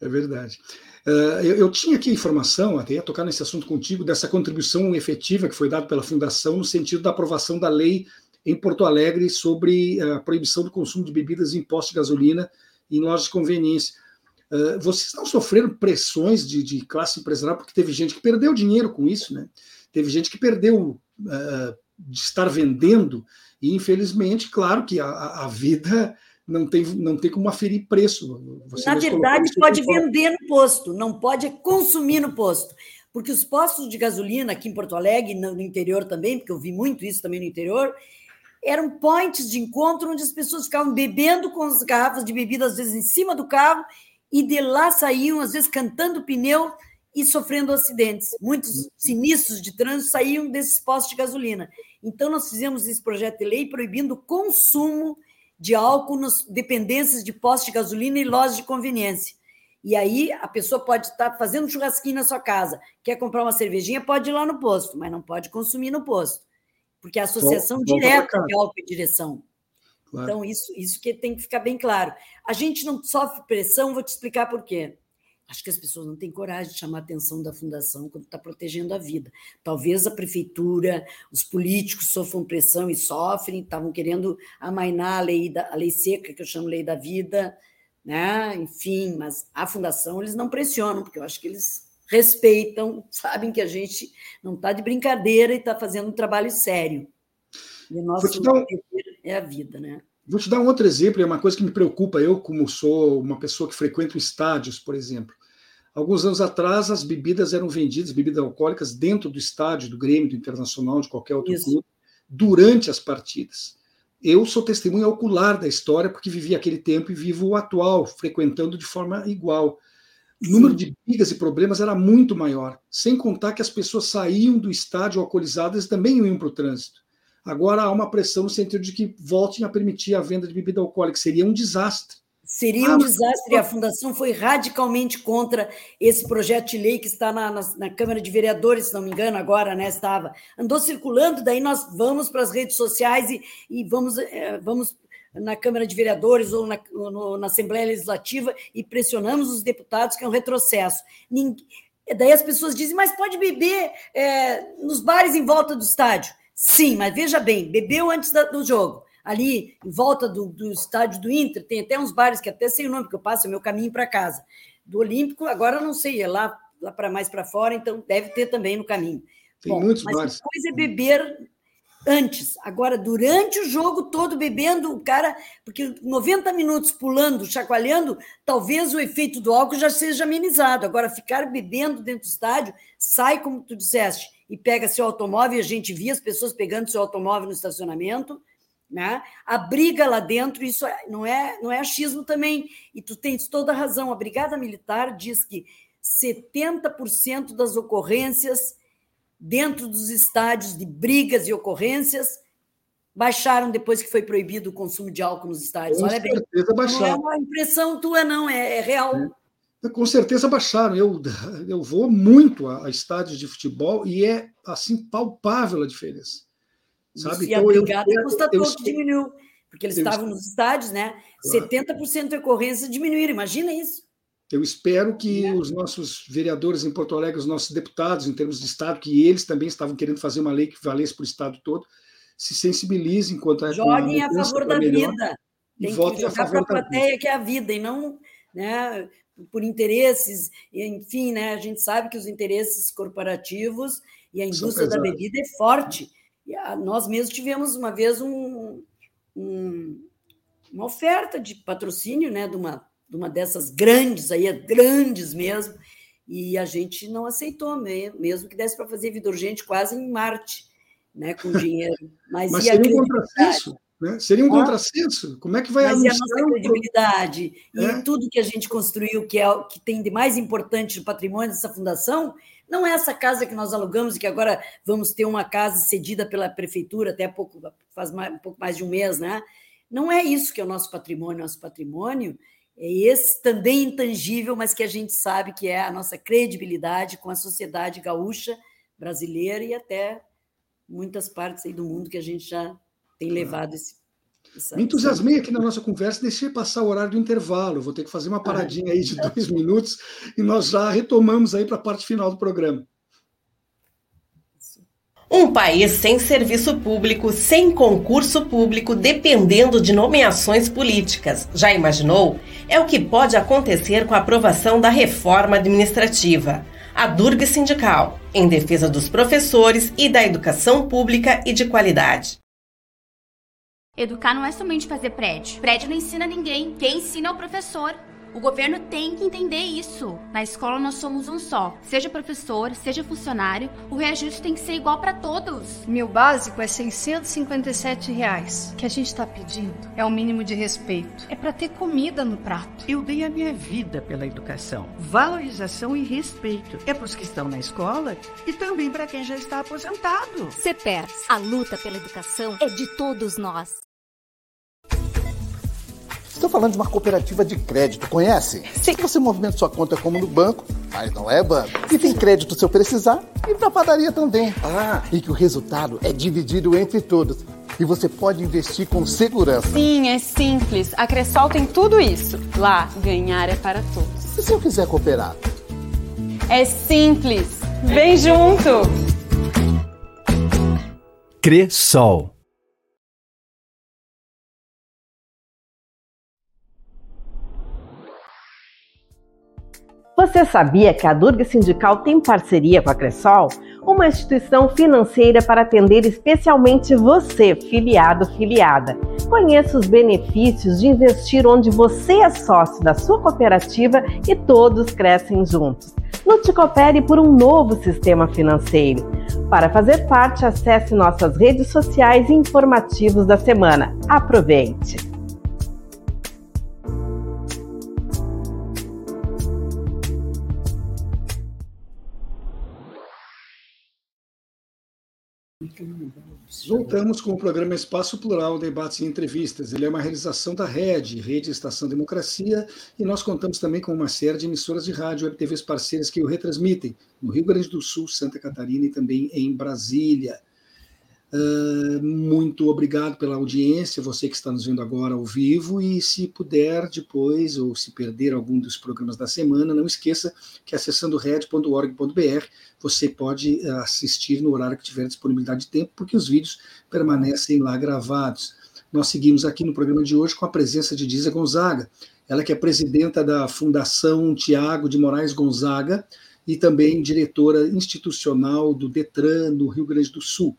É verdade. Uh, eu, tinha aqui informação, até ia tocar nesse assunto contigo, dessa contribuição efetiva que foi dada pela Fundação no sentido da aprovação da lei em Porto Alegre sobre a proibição do consumo de bebidas em postos de gasolina em lojas de conveniência. Uh, vocês não sofreram pressões de, de, classe empresarial, porque teve gente que perdeu dinheiro com isso, né? Teve gente que perdeu uh, de estar vendendo, e infelizmente, claro que a, a vida não tem, não tem como aferir preço. Você Na verdade, pode vender no posto, não pode consumir no posto. Porque os postos de gasolina aqui em Porto Alegre, no interior também, porque eu vi muito isso também no interior, eram points de encontro onde as pessoas ficavam bebendo com as garrafas de bebida, às vezes em cima do carro, e de lá saíam, às vezes cantando pneu e sofrendo acidentes. Muitos sinistros de trânsito saíam desses postos de gasolina. Então, nós fizemos esse projeto de lei proibindo o consumo de álcool nas dependências de postos de gasolina e lojas de conveniência. E aí a pessoa pode estar fazendo um churrasquinho na sua casa, quer comprar uma cervejinha, pode ir lá no posto, mas não pode consumir no posto, porque é a associação direta de álcool e direção. Claro. Então, isso, isso que tem que ficar bem claro. A gente não sofre pressão, vou te explicar por quê. Acho que as pessoas não têm coragem de chamar a atenção da fundação quando está protegendo a vida. Talvez a prefeitura, os políticos sofram pressão e sofrem, estavam querendo amainar a lei, da, a lei seca, que eu chamo lei da vida, né? enfim, mas a fundação eles não pressionam, porque eu acho que eles respeitam, sabem que a gente não está de brincadeira e está fazendo um trabalho sério. E o nosso um... é a vida, né? Vou te dar um outro exemplo, é uma coisa que me preocupa, eu, como sou uma pessoa que frequento estádios, por exemplo. Alguns anos atrás, as bebidas eram vendidas, bebidas alcoólicas, dentro do estádio, do Grêmio, do Internacional, de qualquer outro Isso. clube, durante as partidas. Eu sou testemunha ocular da história, porque vivi aquele tempo e vivo o atual, frequentando de forma igual. O número de brigas e problemas era muito maior, sem contar que as pessoas saíam do estádio alcoolizadas e também iam para o trânsito. Agora há uma pressão no sentido de que voltem a permitir a venda de bebida alcoólica. Seria um desastre. Seria um ah, desastre. A Fundação foi radicalmente contra esse projeto de lei que está na, na, na, Câmara de Vereadores, se não me engano, agora, né? Estava. Andou circulando, daí nós vamos para as redes sociais e, e vamos, é, vamos na Câmara de Vereadores ou na, no, na Assembleia Legislativa e pressionamos os deputados, que é um retrocesso. Ninguém, daí as pessoas dizem, mas pode beber é, nos bares em volta do estádio. Sim, mas veja bem, bebeu antes do jogo. Ali, em volta do, do estádio do Inter, tem até uns bares que até sei o nome, porque eu passo o meu caminho para casa. Do Olímpico, agora não sei, é lá, lá para mais para fora, então deve ter também no caminho. Tem Bom, muitos mas bares. a coisa é beber antes. Agora, durante o jogo todo bebendo, o cara, porque 90 minutos pulando, chacoalhando, talvez o efeito do álcool já seja amenizado. Agora, ficar bebendo dentro do estádio, sai, como tu disseste, e pega seu automóvel, e a gente via as pessoas pegando seu automóvel no estacionamento, né? A briga lá dentro, isso é, não é, não é achismo também, e tu tens toda a razão. A Brigada Militar diz que 70% das ocorrências dentro dos estádios de brigas e ocorrências baixaram depois que foi proibido o consumo de álcool nos estádios. Com Olha certeza bem, baixaram. Não é uma impressão tua, não, é, é real. É. Com certeza baixaram. Eu, eu vou muito a, a, estádios de futebol e é assim palpável a diferença. Sabe? E então, a brigada eu, constatou eu, que diminuiu, porque eles estavam nos estádios, né? Claro. 70% de ocorrência diminuíram. Imagina isso. Eu espero que é. os nossos vereadores em Porto Alegre, os nossos deputados em termos de Estado, que eles também estavam querendo fazer uma lei que valesse para o Estado todo, se sensibilizem quanto a. Joguem a favor da vida. Tem que jogar para a plateia vida. que é a vida, e não né, por interesses, enfim, né, a gente sabe que os interesses corporativos e a indústria da bebida é forte. Nós mesmos tivemos uma vez um, um, uma oferta de patrocínio né, de, uma, de uma dessas grandes, aí, grandes mesmo, e a gente não aceitou, mesmo que desse para fazer vida urgente quase em Marte, né, com dinheiro. Mas, Mas seria um contrassenso. Né? Seria um ah, contrassenso. Como é que vai Mas anunciar... e a nossa credibilidade? É. E tudo que a gente construiu, que é o que tem de mais importante no patrimônio dessa fundação, não é essa casa que nós alugamos e que agora vamos ter uma casa cedida pela prefeitura até pouco, faz mais, um pouco mais de um mês, né? Não é isso que é o nosso patrimônio. Nosso patrimônio é esse também intangível, mas que a gente sabe que é a nossa credibilidade com a sociedade gaúcha, brasileira e até muitas partes aí do mundo que a gente já tem levado esse. Me entusiasmei aqui na nossa conversa, deixei passar o horário do intervalo. Vou ter que fazer uma paradinha aí de dois minutos e nós já retomamos aí para a parte final do programa. Um país sem serviço público, sem concurso público, dependendo de nomeações políticas. Já imaginou? É o que pode acontecer com a aprovação da reforma administrativa. A Durga Sindical, em defesa dos professores e da educação pública e de qualidade. Educar não é somente fazer prédio. Prédio não ensina ninguém. Quem ensina é o professor. O governo tem que entender isso. Na escola nós somos um só. Seja professor, seja funcionário, o reajuste tem que ser igual para todos. Meu básico é 657 reais. O que a gente está pedindo é o mínimo de respeito. É para ter comida no prato. Eu dei a minha vida pela educação. Valorização e respeito. É para os que estão na escola e também para quem já está aposentado. CEPERS, a luta pela educação é de todos nós. Estou falando de uma cooperativa de crédito, conhece? Sim. Você movimenta sua conta como no banco, mas não é banco. E tem crédito se eu precisar e para padaria também. Ah. E que o resultado é dividido entre todos. E você pode investir com segurança. Sim, é simples. A Cressol tem tudo isso. Lá, ganhar é para todos. E se eu quiser cooperar? É simples. Vem junto! Cressol Você sabia que a Durga Sindical tem parceria com a Cressol? Uma instituição financeira para atender especialmente você, filiado filiada. Conheça os benefícios de investir onde você é sócio da sua cooperativa e todos crescem juntos. No Coopere por um novo sistema financeiro. Para fazer parte, acesse nossas redes sociais e informativos da semana. Aproveite! Voltamos com o programa Espaço Plural, Debates e Entrevistas. Ele é uma realização da RED, Rede Estação Democracia, e nós contamos também com uma série de emissoras de rádio e TVs parceiras que o retransmitem no Rio Grande do Sul, Santa Catarina e também em Brasília. Uh, muito obrigado pela audiência, você que está nos vendo agora ao vivo, e se puder depois, ou se perder algum dos programas da semana, não esqueça que acessando red.org.br você pode assistir no horário que tiver disponibilidade de tempo, porque os vídeos permanecem lá gravados. Nós seguimos aqui no programa de hoje com a presença de Diza Gonzaga, ela que é presidenta da Fundação Tiago de Moraes Gonzaga e também diretora institucional do Detran no Rio Grande do Sul.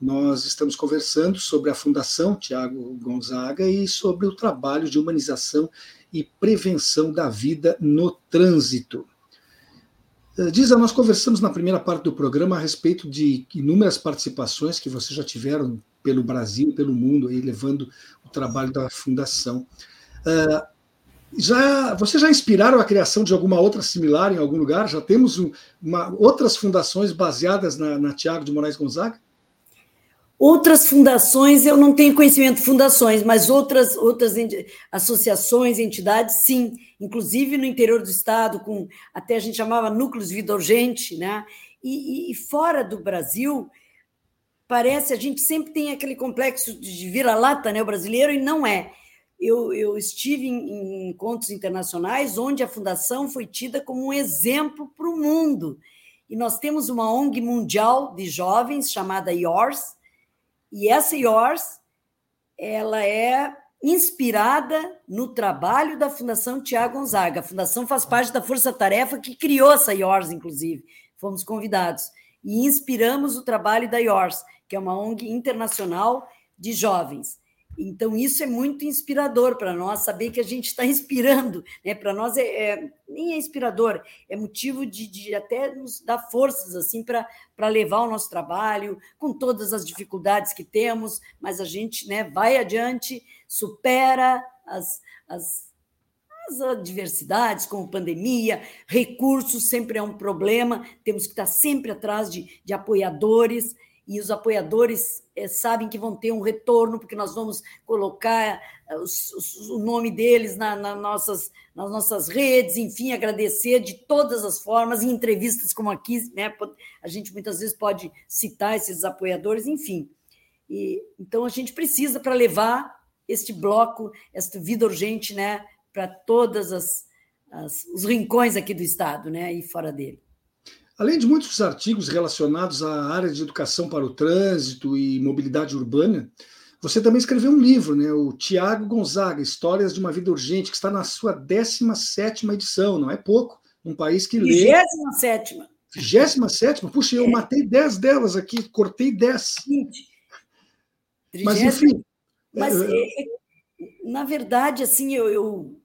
Nós estamos conversando sobre a Fundação Tiago Gonzaga e sobre o trabalho de humanização e prevenção da vida no trânsito. Eh, Diz, nós conversamos na primeira parte do programa a respeito de inúmeras participações que vocês já tiveram pelo Brasil, pelo mundo, aí, levando o trabalho da Fundação. Uh, já, vocês já inspiraram a criação de alguma outra similar em algum lugar? Já temos um, uma, outras fundações baseadas na, na Tiago de Moraes Gonzaga? Outras fundações, eu não tenho conhecimento de fundações, mas outras, outras associações, entidades, sim. Inclusive no interior do estado, com até a gente chamava núcleos de vida urgente, né? E, e, fora do Brasil, parece, a gente sempre tem aquele complexo de vira-lata, né? O brasileiro, e não é. Eu, eu estive em, em encontros internacionais onde a fundação foi tida como um exemplo para o mundo. E nós temos uma ONG mundial de jovens chamada Yours, e essa Yours, ela é inspirada no trabalho da Fundação Tiago Gonzaga. A Fundação faz parte da força-tarefa que criou essa Yours, inclusive. Fomos convidados. E inspiramos o trabalho da Yours, que é uma ONG internacional de jovens. Então, isso é muito inspirador para nós, saber que a gente está inspirando. Né? Para nós, é, é, nem é inspirador, é motivo de, de até nos dar forças assim para levar o nosso trabalho, com todas as dificuldades que temos, mas a gente né, vai adiante, supera as, as, as adversidades, como pandemia, recursos sempre é um problema, temos que estar sempre atrás de, de apoiadores e os apoiadores é, sabem que vão ter um retorno, porque nós vamos colocar eh, os, os, o nome deles na, na nossas, nas nossas redes, enfim, agradecer de todas as formas, em entrevistas como aqui, né, a gente muitas vezes pode citar esses apoiadores, enfim. E, então, a gente precisa para levar este bloco, esta vida urgente, né, para as, os rincões aqui do Estado, né, e fora dele. Além de muitos artigos relacionados à área de educação para o trânsito e mobilidade urbana, você também escreveu um livro, né, o Tiago Gonzaga, Histórias de uma Vida Urgente, que está na sua 17 edição, não é pouco, um país que lê... 27 27 Puxa, eu é. matei 10 delas aqui, cortei 10. 20. Mas, enfim... Mas, é, é, na verdade, assim, eu, eu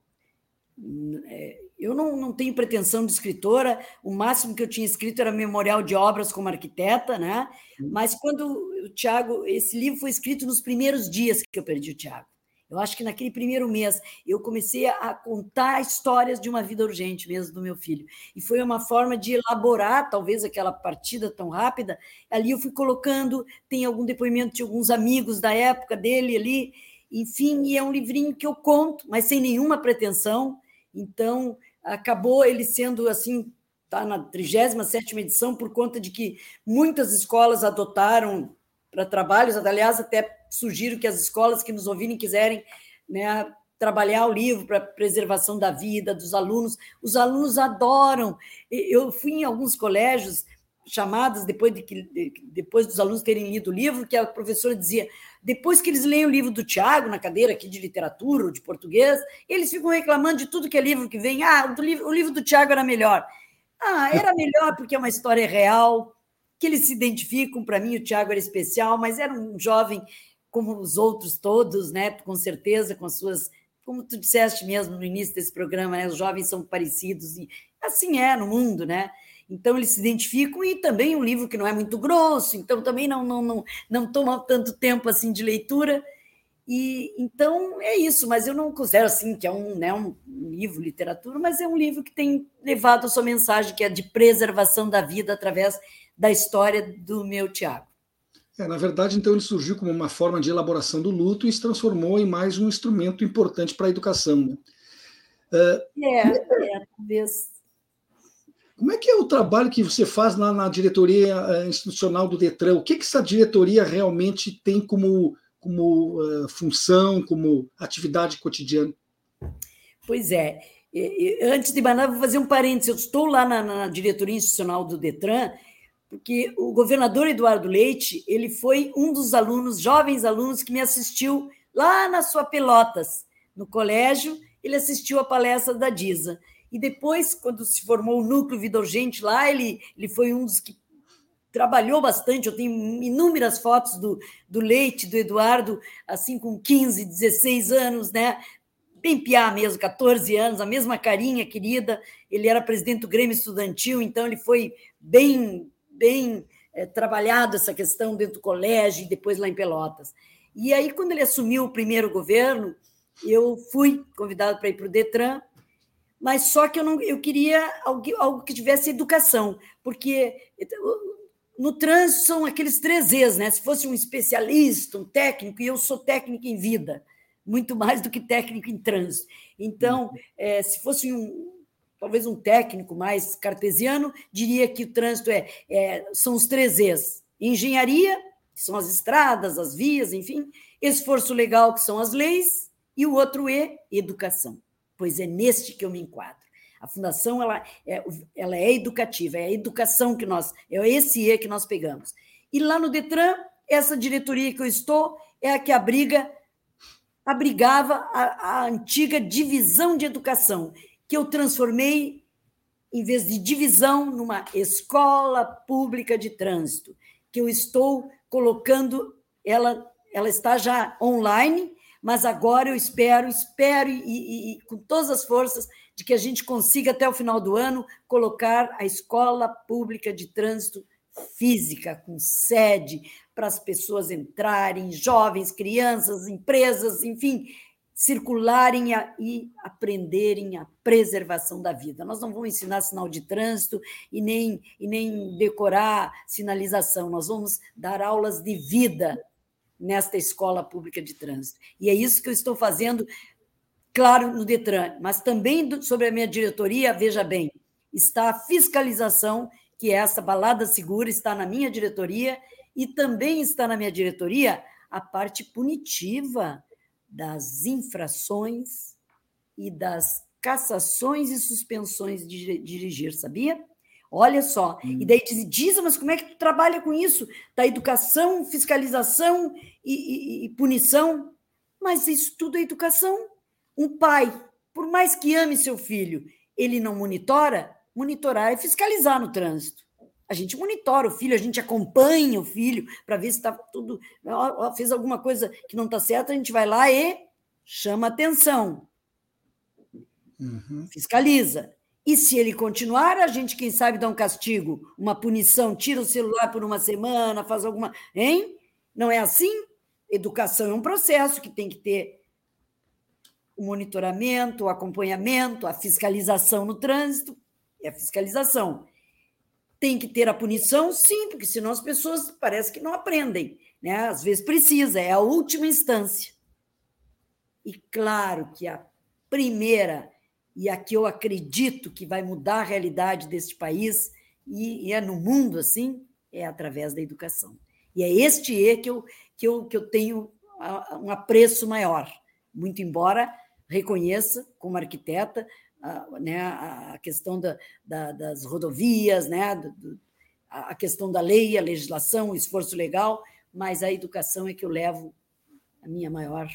é, eu não, não tenho pretensão de escritora, o máximo que eu tinha escrito era memorial de obras como arquiteta, né? Hum. Mas quando o Tiago, esse livro foi escrito nos primeiros dias que eu perdi o Tiago. Eu acho que naquele primeiro mês eu comecei a contar histórias de uma vida urgente mesmo do meu filho. E foi uma forma de elaborar, talvez, aquela partida tão rápida. Ali eu fui colocando, tem algum depoimento de alguns amigos da época dele ali, enfim, e é um livrinho que eu conto, mas sem nenhuma pretensão. Então, acabou ele sendo assim, está na 37 edição, por conta de que muitas escolas adotaram para trabalhos, aliás, até sugiro que as escolas que nos ouvirem quiserem né, trabalhar o livro para preservação da vida dos alunos. Os alunos adoram. Eu fui em alguns colégios chamadas depois de que depois dos alunos terem lido o livro, que a professora dizia: depois que eles leem o livro do Tiago na cadeira aqui de literatura ou de português, eles ficam reclamando de tudo que é livro que vem. Ah, o livro, o livro do Tiago era melhor. Ah, era melhor porque é uma história real, que eles se identificam. Para mim, o Tiago era especial, mas era um jovem como os outros todos, né? Com certeza, com as suas. Como tu disseste mesmo no início desse programa, né? Os jovens são parecidos, e assim é no mundo, né? Então, eles se identificam, e também um livro que não é muito grosso, então também não, não, não, não toma tanto tempo assim de leitura. E então é isso, mas eu não considero assim que é um, né, um livro literatura, mas é um livro que tem levado a sua mensagem, que é de preservação da vida através da história do meu Tiago. É, na verdade, então ele surgiu como uma forma de elaboração do luto e se transformou em mais um instrumento importante para a educação. Né? Uh, é, é, talvez como é que é o trabalho que você faz lá na diretoria eh, institucional do Detran? O que, que essa diretoria realmente tem como, como uh, função, como atividade cotidiana? Pois é. Antes de mais nada, vou fazer um parênteses. Eu estou lá na, na diretoria institucional do Detran, porque o governador Eduardo Leite ele foi um dos alunos, jovens alunos, que me assistiu lá na sua Pelotas, no colégio. Ele assistiu a palestra da Disa. E depois, quando se formou o Núcleo Vida Urgente lá, ele, ele foi um dos que trabalhou bastante. Eu tenho inúmeras fotos do, do Leite, do Eduardo, assim, com 15, 16 anos, né? Bem piá mesmo, 14 anos, a mesma carinha querida. Ele era presidente do Grêmio Estudantil, então ele foi bem, bem é, trabalhado essa questão dentro do colégio e depois lá em Pelotas. E aí, quando ele assumiu o primeiro governo, eu fui convidado para ir para o Detran mas só que eu não eu queria algo, algo que tivesse educação, porque no trânsito são aqueles três E's, né? Se fosse um especialista, um técnico, e eu sou técnico em vida, muito mais do que técnico em trânsito. Então, é, se fosse um talvez um técnico mais cartesiano, diria que o trânsito é, é são os três E's: engenharia, que são as estradas, as vias, enfim, esforço legal, que são as leis, e o outro E, educação pois é neste que eu me enquadro. A fundação ela é, ela é educativa, é a educação que nós, é esse E que nós pegamos. E lá no Detran, essa diretoria que eu estou é a que abriga, abrigava a, a antiga divisão de educação, que eu transformei, em vez de divisão, numa escola pública de trânsito, que eu estou colocando, ela, ela está já online, mas agora eu espero, espero e, e, e, com todas as forças de que a gente consiga até o final do ano colocar a escola pública de trânsito física com sede para as pessoas entrarem, jovens, crianças, empresas, enfim, circularem e aprenderem a preservação da vida. Nós não vamos ensinar sinal de trânsito e nem, e nem decorar sinalização, nós vamos dar aulas de vida nesta escola pública de trânsito. E é isso que eu estou fazendo, claro, no Detran, mas também sobre a minha diretoria, veja bem, está a fiscalização, que é essa balada segura, está na minha diretoria, e também está na minha diretoria a parte punitiva das infrações e das cassações e suspensões de dirigir, sabia? Olha só. Hum. E daí diz, diz, mas como é que tu trabalha com isso? Da educação, fiscalização e, e, e punição. Mas isso tudo é educação. Um pai, por mais que ame seu filho, ele não monitora? Monitorar é fiscalizar no trânsito. A gente monitora o filho, a gente acompanha o filho para ver se está tudo. Fez alguma coisa que não está certa, a gente vai lá e chama atenção. Uhum. Fiscaliza. E se ele continuar, a gente, quem sabe, dá um castigo, uma punição, tira o celular por uma semana, faz alguma. Hein? Não é assim? Educação é um processo que tem que ter o monitoramento, o acompanhamento, a fiscalização no trânsito, é a fiscalização. Tem que ter a punição, sim, porque senão as pessoas parece que não aprendem. Né? Às vezes precisa, é a última instância. E claro que a primeira e a que eu acredito que vai mudar a realidade deste país e, e é no mundo assim, é através da educação. E é este E que eu, que eu, que eu tenho um apreço maior, muito embora reconheça, como arquiteta, a, né, a questão da, da, das rodovias, né, do, a questão da lei, a legislação, o esforço legal, mas a educação é que eu levo a minha maior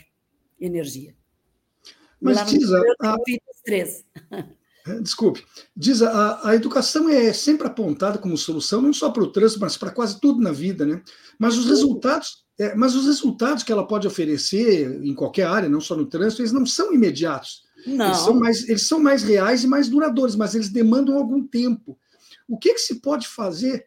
energia. Mas diz a, a... É, desculpe. Diz, a, a educação é sempre apontada como solução, não só para o trânsito, mas para quase tudo na vida, né? Mas os resultados, é, mas os resultados que ela pode oferecer em qualquer área, não só no trânsito, eles não são imediatos. Não. Eles são mais, eles são mais reais e mais duradouros, mas eles demandam algum tempo. O que, que se pode fazer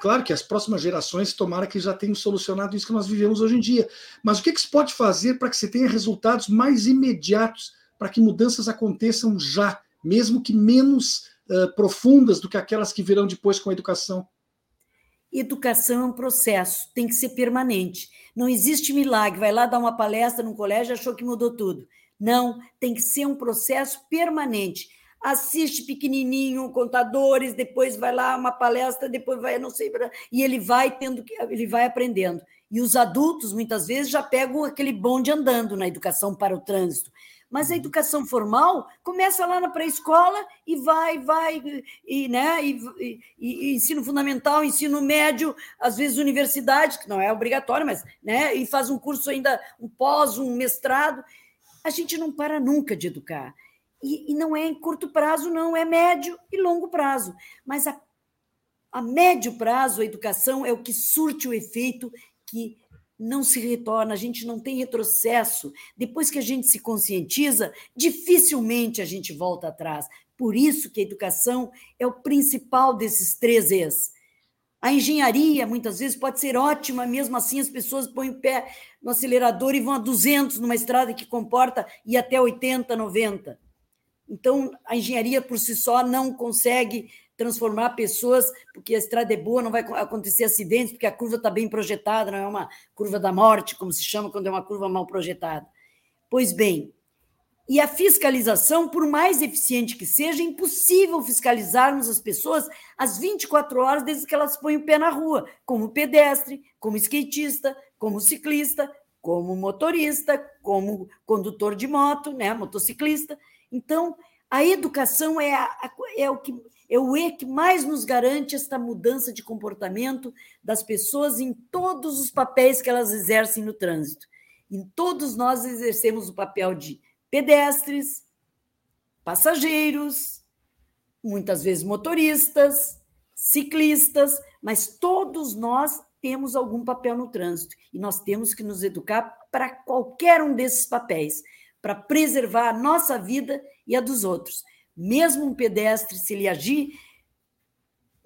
claro que as próximas gerações tomara que já tenham solucionado isso que nós vivemos hoje em dia. Mas o que, que se pode fazer para que se tenha resultados mais imediatos, para que mudanças aconteçam já, mesmo que menos uh, profundas do que aquelas que virão depois com a educação? Educação é um processo, tem que ser permanente. Não existe milagre, vai lá dar uma palestra num colégio achou que mudou tudo. Não, tem que ser um processo permanente assiste pequenininho, contadores, depois vai lá uma palestra, depois vai, não sei, e ele vai tendo que, ele vai aprendendo. E os adultos muitas vezes já pegam aquele bonde andando na educação para o trânsito. Mas a uhum. educação formal começa lá na pré-escola e vai, vai, e, né, e, e, e, ensino fundamental, ensino médio, às vezes universidade, que não é obrigatório, mas né, e faz um curso ainda, um pós, um mestrado. A gente não para nunca de educar. E, e, não é em curto prazo, não, é médio e longo prazo. Mas a, a médio prazo, a educação é o que surte o efeito que não se retorna, a gente não tem retrocesso. Depois que a gente se conscientiza, dificilmente a gente volta atrás. Por isso que a educação é o principal desses três Es. A engenharia, muitas vezes, pode ser ótima, mesmo assim as pessoas põem o pé no acelerador e vão a 200 numa estrada que comporta ir até 80, 90. Então, a engenharia por si só não consegue transformar pessoas, porque a estrada é boa, não vai acontecer acidentes, porque a curva está bem projetada, não é uma curva da morte, como se chama quando é uma curva mal projetada. Pois bem, e a fiscalização, por mais eficiente que seja, é impossível fiscalizarmos as pessoas às 24 horas desde que elas põem o pé na rua, como pedestre, como skatista, como ciclista, como motorista, como condutor de moto, né, motociclista. Então, a educação é, a, é, o que, é o E que mais nos garante esta mudança de comportamento das pessoas em todos os papéis que elas exercem no trânsito. Em todos nós exercemos o papel de pedestres, passageiros, muitas vezes motoristas, ciclistas, mas todos nós temos algum papel no trânsito e nós temos que nos educar para qualquer um desses papéis para preservar a nossa vida e a dos outros. Mesmo um pedestre, se ele agir,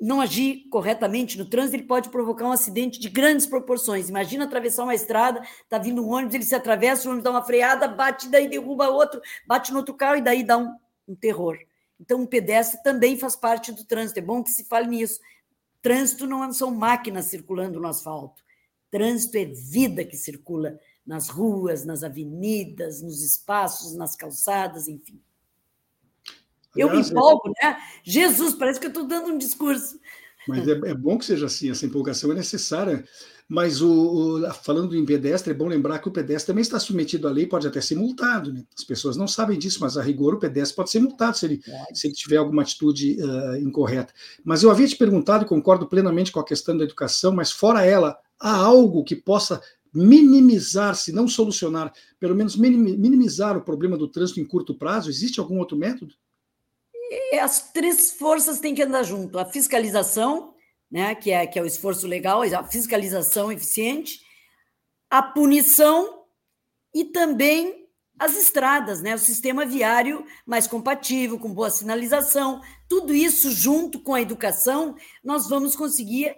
não agir corretamente no trânsito, ele pode provocar um acidente de grandes proporções. Imagina atravessar uma estrada, está vindo um ônibus, ele se atravessa, o ônibus dá uma freada, bate, daí derruba outro, bate no outro carro e daí dá um, um terror. Então, um pedestre também faz parte do trânsito. É bom que se fale nisso. Trânsito não são máquinas circulando no asfalto. Trânsito é vida que circula nas ruas, nas avenidas, nos espaços, nas calçadas, enfim. Eu me empolgo, né? Jesus, parece que eu estou dando um discurso. Mas é, é, bom que seja assim, essa empolgação é necessária. Mas o, o, falando em pedestre, é bom lembrar que o pedestre também está submetido à lei, pode até ser multado. Né? As pessoas não sabem disso, mas a rigor o pedestre pode ser multado se ele, se ele tiver alguma atitude uh, incorreta. Mas eu havia te perguntado, e concordo plenamente com a questão da educação, mas fora ela, há algo que possa minimizar, se não solucionar, pelo menos minimizar o problema do trânsito em curto prazo? Existe algum outro método? As três forças têm que andar junto: a fiscalização, né, que, é, que é o esforço legal, a fiscalização eficiente, a punição e também as estradas, né, o sistema viário mais compatível, com boa sinalização. Tudo isso junto com a educação, nós vamos conseguir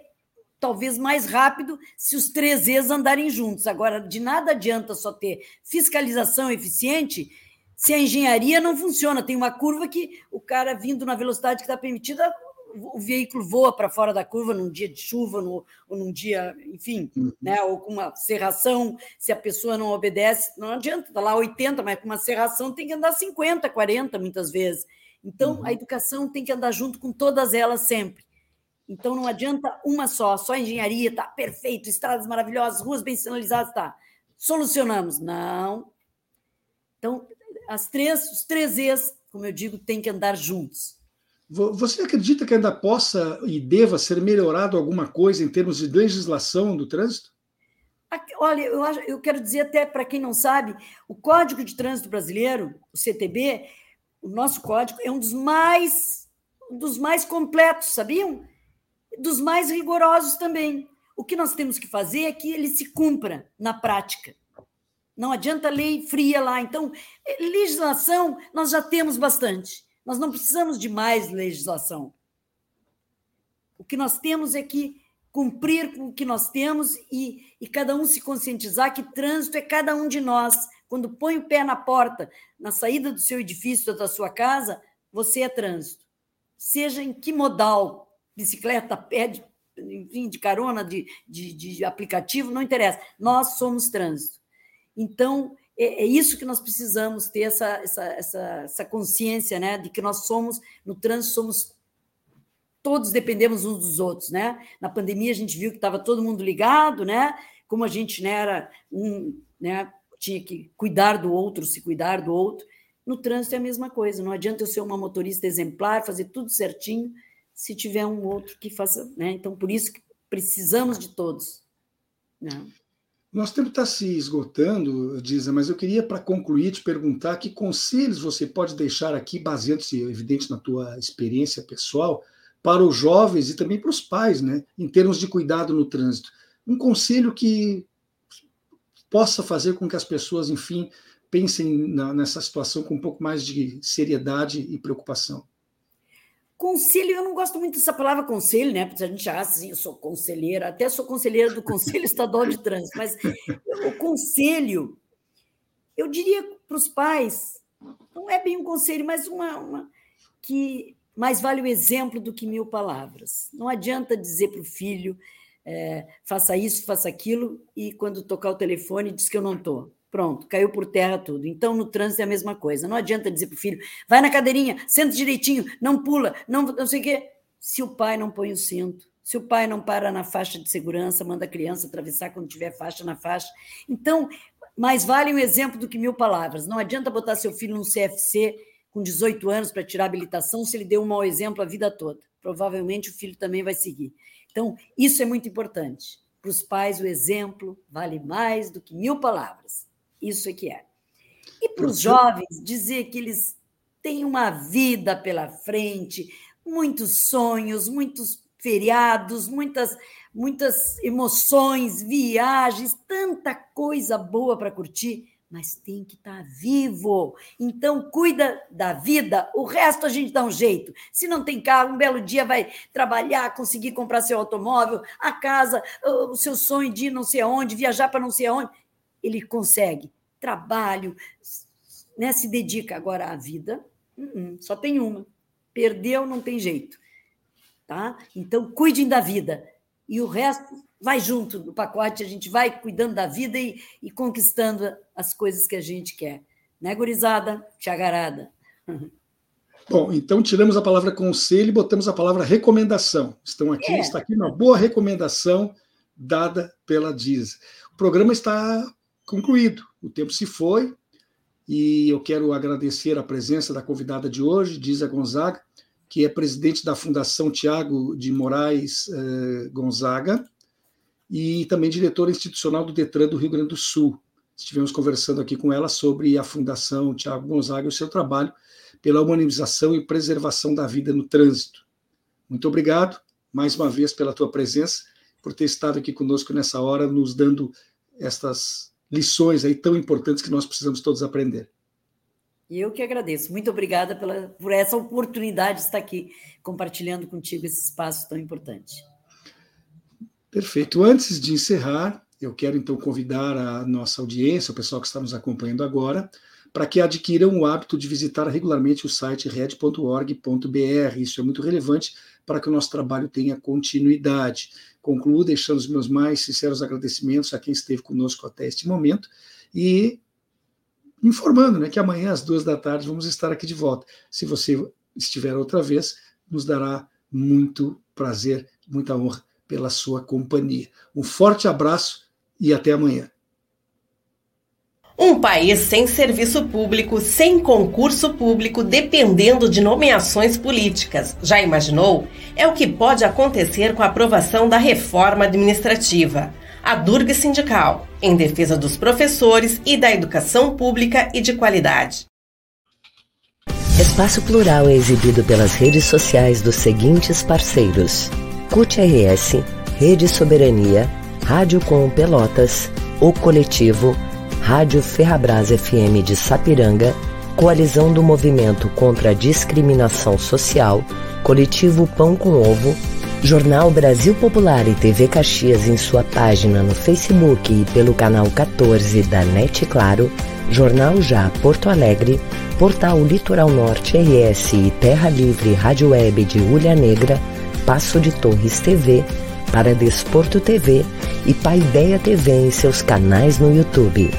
talvez mais rápido se os três E's andarem juntos. Agora, de nada adianta só ter fiscalização eficiente se a engenharia não funciona. Tem uma curva que o cara vindo na velocidade que está permitida, o veículo voa para fora da curva num dia de chuva, no, ou num dia, enfim, uhum. né, ou com uma serração, se a pessoa não obedece, não adianta, está lá 80, mas com uma serração tem que andar 50, 40 muitas vezes. Então, uhum. a educação tem que andar junto com todas elas sempre. Então não adianta uma só, só engenharia, tá perfeito, estradas maravilhosas, ruas bem sinalizadas, tá. Solucionamos. Não. Então, as três, os três E's, como eu digo, têm que andar juntos. Você acredita que ainda possa e deva ser melhorado alguma coisa em termos de legislação do trânsito? Olha, eu, acho, eu quero dizer até para quem não sabe, o Código de Trânsito Brasileiro, o CTB, o nosso código é um dos mais dos mais completos, sabiam? Dos mais rigorosos também. O que nós temos que fazer é que ele se cumpra na prática. Não adianta lei fria lá. Então, legislação nós já temos bastante. Nós não precisamos de mais legislação. O que nós temos é que cumprir com o que nós temos e, e cada um se conscientizar que trânsito é cada um de nós. Quando põe o pé na porta, na saída do seu edifício da sua casa, você é trânsito. Seja em que modal bicicleta, pede, enfim, de carona, de, de, de aplicativo, não interessa. Nós somos trânsito. Então, é, é, isso que nós precisamos ter essa, essa, essa, essa consciência, né, de que nós somos, no trânsito, somos todos dependemos uns dos outros, né? Na pandemia a gente viu que estava todo mundo ligado, né? Como a gente né, era um, né, tinha que cuidar do outro, se cuidar do outro. No trânsito é a mesma coisa. Não adianta eu ser uma motorista exemplar, fazer tudo certinho se tiver um outro que faça. Né? Então, por isso que precisamos de todos. Né? Nosso tempo está se esgotando, Diza, mas eu queria, para concluir, te perguntar que conselhos você pode deixar aqui, baseando-se, evidente, na tua experiência pessoal, para os jovens e também para os pais, né, em termos de cuidado no trânsito. Um conselho que possa fazer com que as pessoas, enfim, pensem na, nessa situação com um pouco mais de seriedade e preocupação. Conselho, eu não gosto muito dessa palavra conselho, né? Porque a gente acha assim, eu sou conselheira, até sou conselheira do Conselho Estadual de Trânsito, mas o conselho, eu diria para os pais, não é bem um conselho, mas uma, uma que mais vale o exemplo do que mil palavras. Não adianta dizer para o filho, é, faça isso, faça aquilo, e quando tocar o telefone diz que eu não estou. Pronto, caiu por terra tudo. Então, no trânsito é a mesma coisa. Não adianta dizer para o filho, vai na cadeirinha, senta direitinho, não pula, não, não sei o quê. Se o pai não põe o cinto, se o pai não para na faixa de segurança, manda a criança atravessar quando tiver faixa na faixa. Então, mais vale um exemplo do que mil palavras. Não adianta botar seu filho num CFC com 18 anos para tirar habilitação se ele deu um mau exemplo a vida toda. Provavelmente o filho também vai seguir. Então, isso é muito importante. Para os pais, o exemplo vale mais do que mil palavras. Isso é que é. E para os jovens, dizer que eles têm uma vida pela frente, muitos sonhos, muitos feriados, muitas, muitas emoções, viagens, tanta coisa boa para curtir, mas tem que estar tá vivo. Então, cuida da vida, o resto a gente dá um jeito. Se não tem carro, um belo dia vai trabalhar, conseguir comprar seu automóvel, a casa, o seu sonho de ir não sei aonde, viajar para não sei aonde, ele consegue trabalho, né, se dedica agora à vida, uh-uh, só tem uma. Perdeu, não tem jeito. Tá? Então, cuidem da vida. E o resto vai junto no pacote, a gente vai cuidando da vida e, e conquistando as coisas que a gente quer. Né, gurizada? Chagarada. Bom, então tiramos a palavra conselho e botamos a palavra recomendação. Estão aqui, é. está aqui uma boa recomendação dada pela Diz. O programa está concluído, o tempo se foi, e eu quero agradecer a presença da convidada de hoje, Diza Gonzaga, que é presidente da Fundação Tiago de Moraes eh, Gonzaga e também diretora institucional do Detran do Rio Grande do Sul. Estivemos conversando aqui com ela sobre a Fundação Tiago Gonzaga e o seu trabalho pela humanização e preservação da vida no trânsito. Muito obrigado, mais uma vez, pela tua presença, por ter estado aqui conosco nessa hora, nos dando estas lições aí tão importantes que nós precisamos todos aprender. Eu que agradeço. Muito obrigada pela, por essa oportunidade de estar aqui compartilhando contigo esse espaço tão importante. Perfeito. Antes de encerrar, eu quero então convidar a nossa audiência, o pessoal que está nos acompanhando agora, para que adquiram o hábito de visitar regularmente o site red.org.br. Isso é muito relevante para que o nosso trabalho tenha continuidade. Concluo deixando os meus mais sinceros agradecimentos a quem esteve conosco até este momento e informando né, que amanhã às duas da tarde vamos estar aqui de volta. Se você estiver outra vez, nos dará muito prazer, muita honra pela sua companhia. Um forte abraço e até amanhã. Um país sem serviço público, sem concurso público, dependendo de nomeações políticas. Já imaginou? É o que pode acontecer com a aprovação da reforma administrativa. A Durga Sindical, em defesa dos professores e da educação pública e de qualidade. Espaço Plural é exibido pelas redes sociais dos seguintes parceiros: CUT RS, Rede Soberania, Rádio Com Pelotas, O Coletivo, Rádio Ferrabras FM de Sapiranga, Coalizão do Movimento contra a Discriminação Social, Coletivo Pão com Ovo, Jornal Brasil Popular e TV Caxias em sua página no Facebook e pelo canal 14 da NET Claro, Jornal Já Porto Alegre, Portal Litoral Norte RS e Terra Livre Rádio Web de Ulha Negra, Passo de Torres TV, para Desporto TV e Paideia TV em seus canais no YouTube.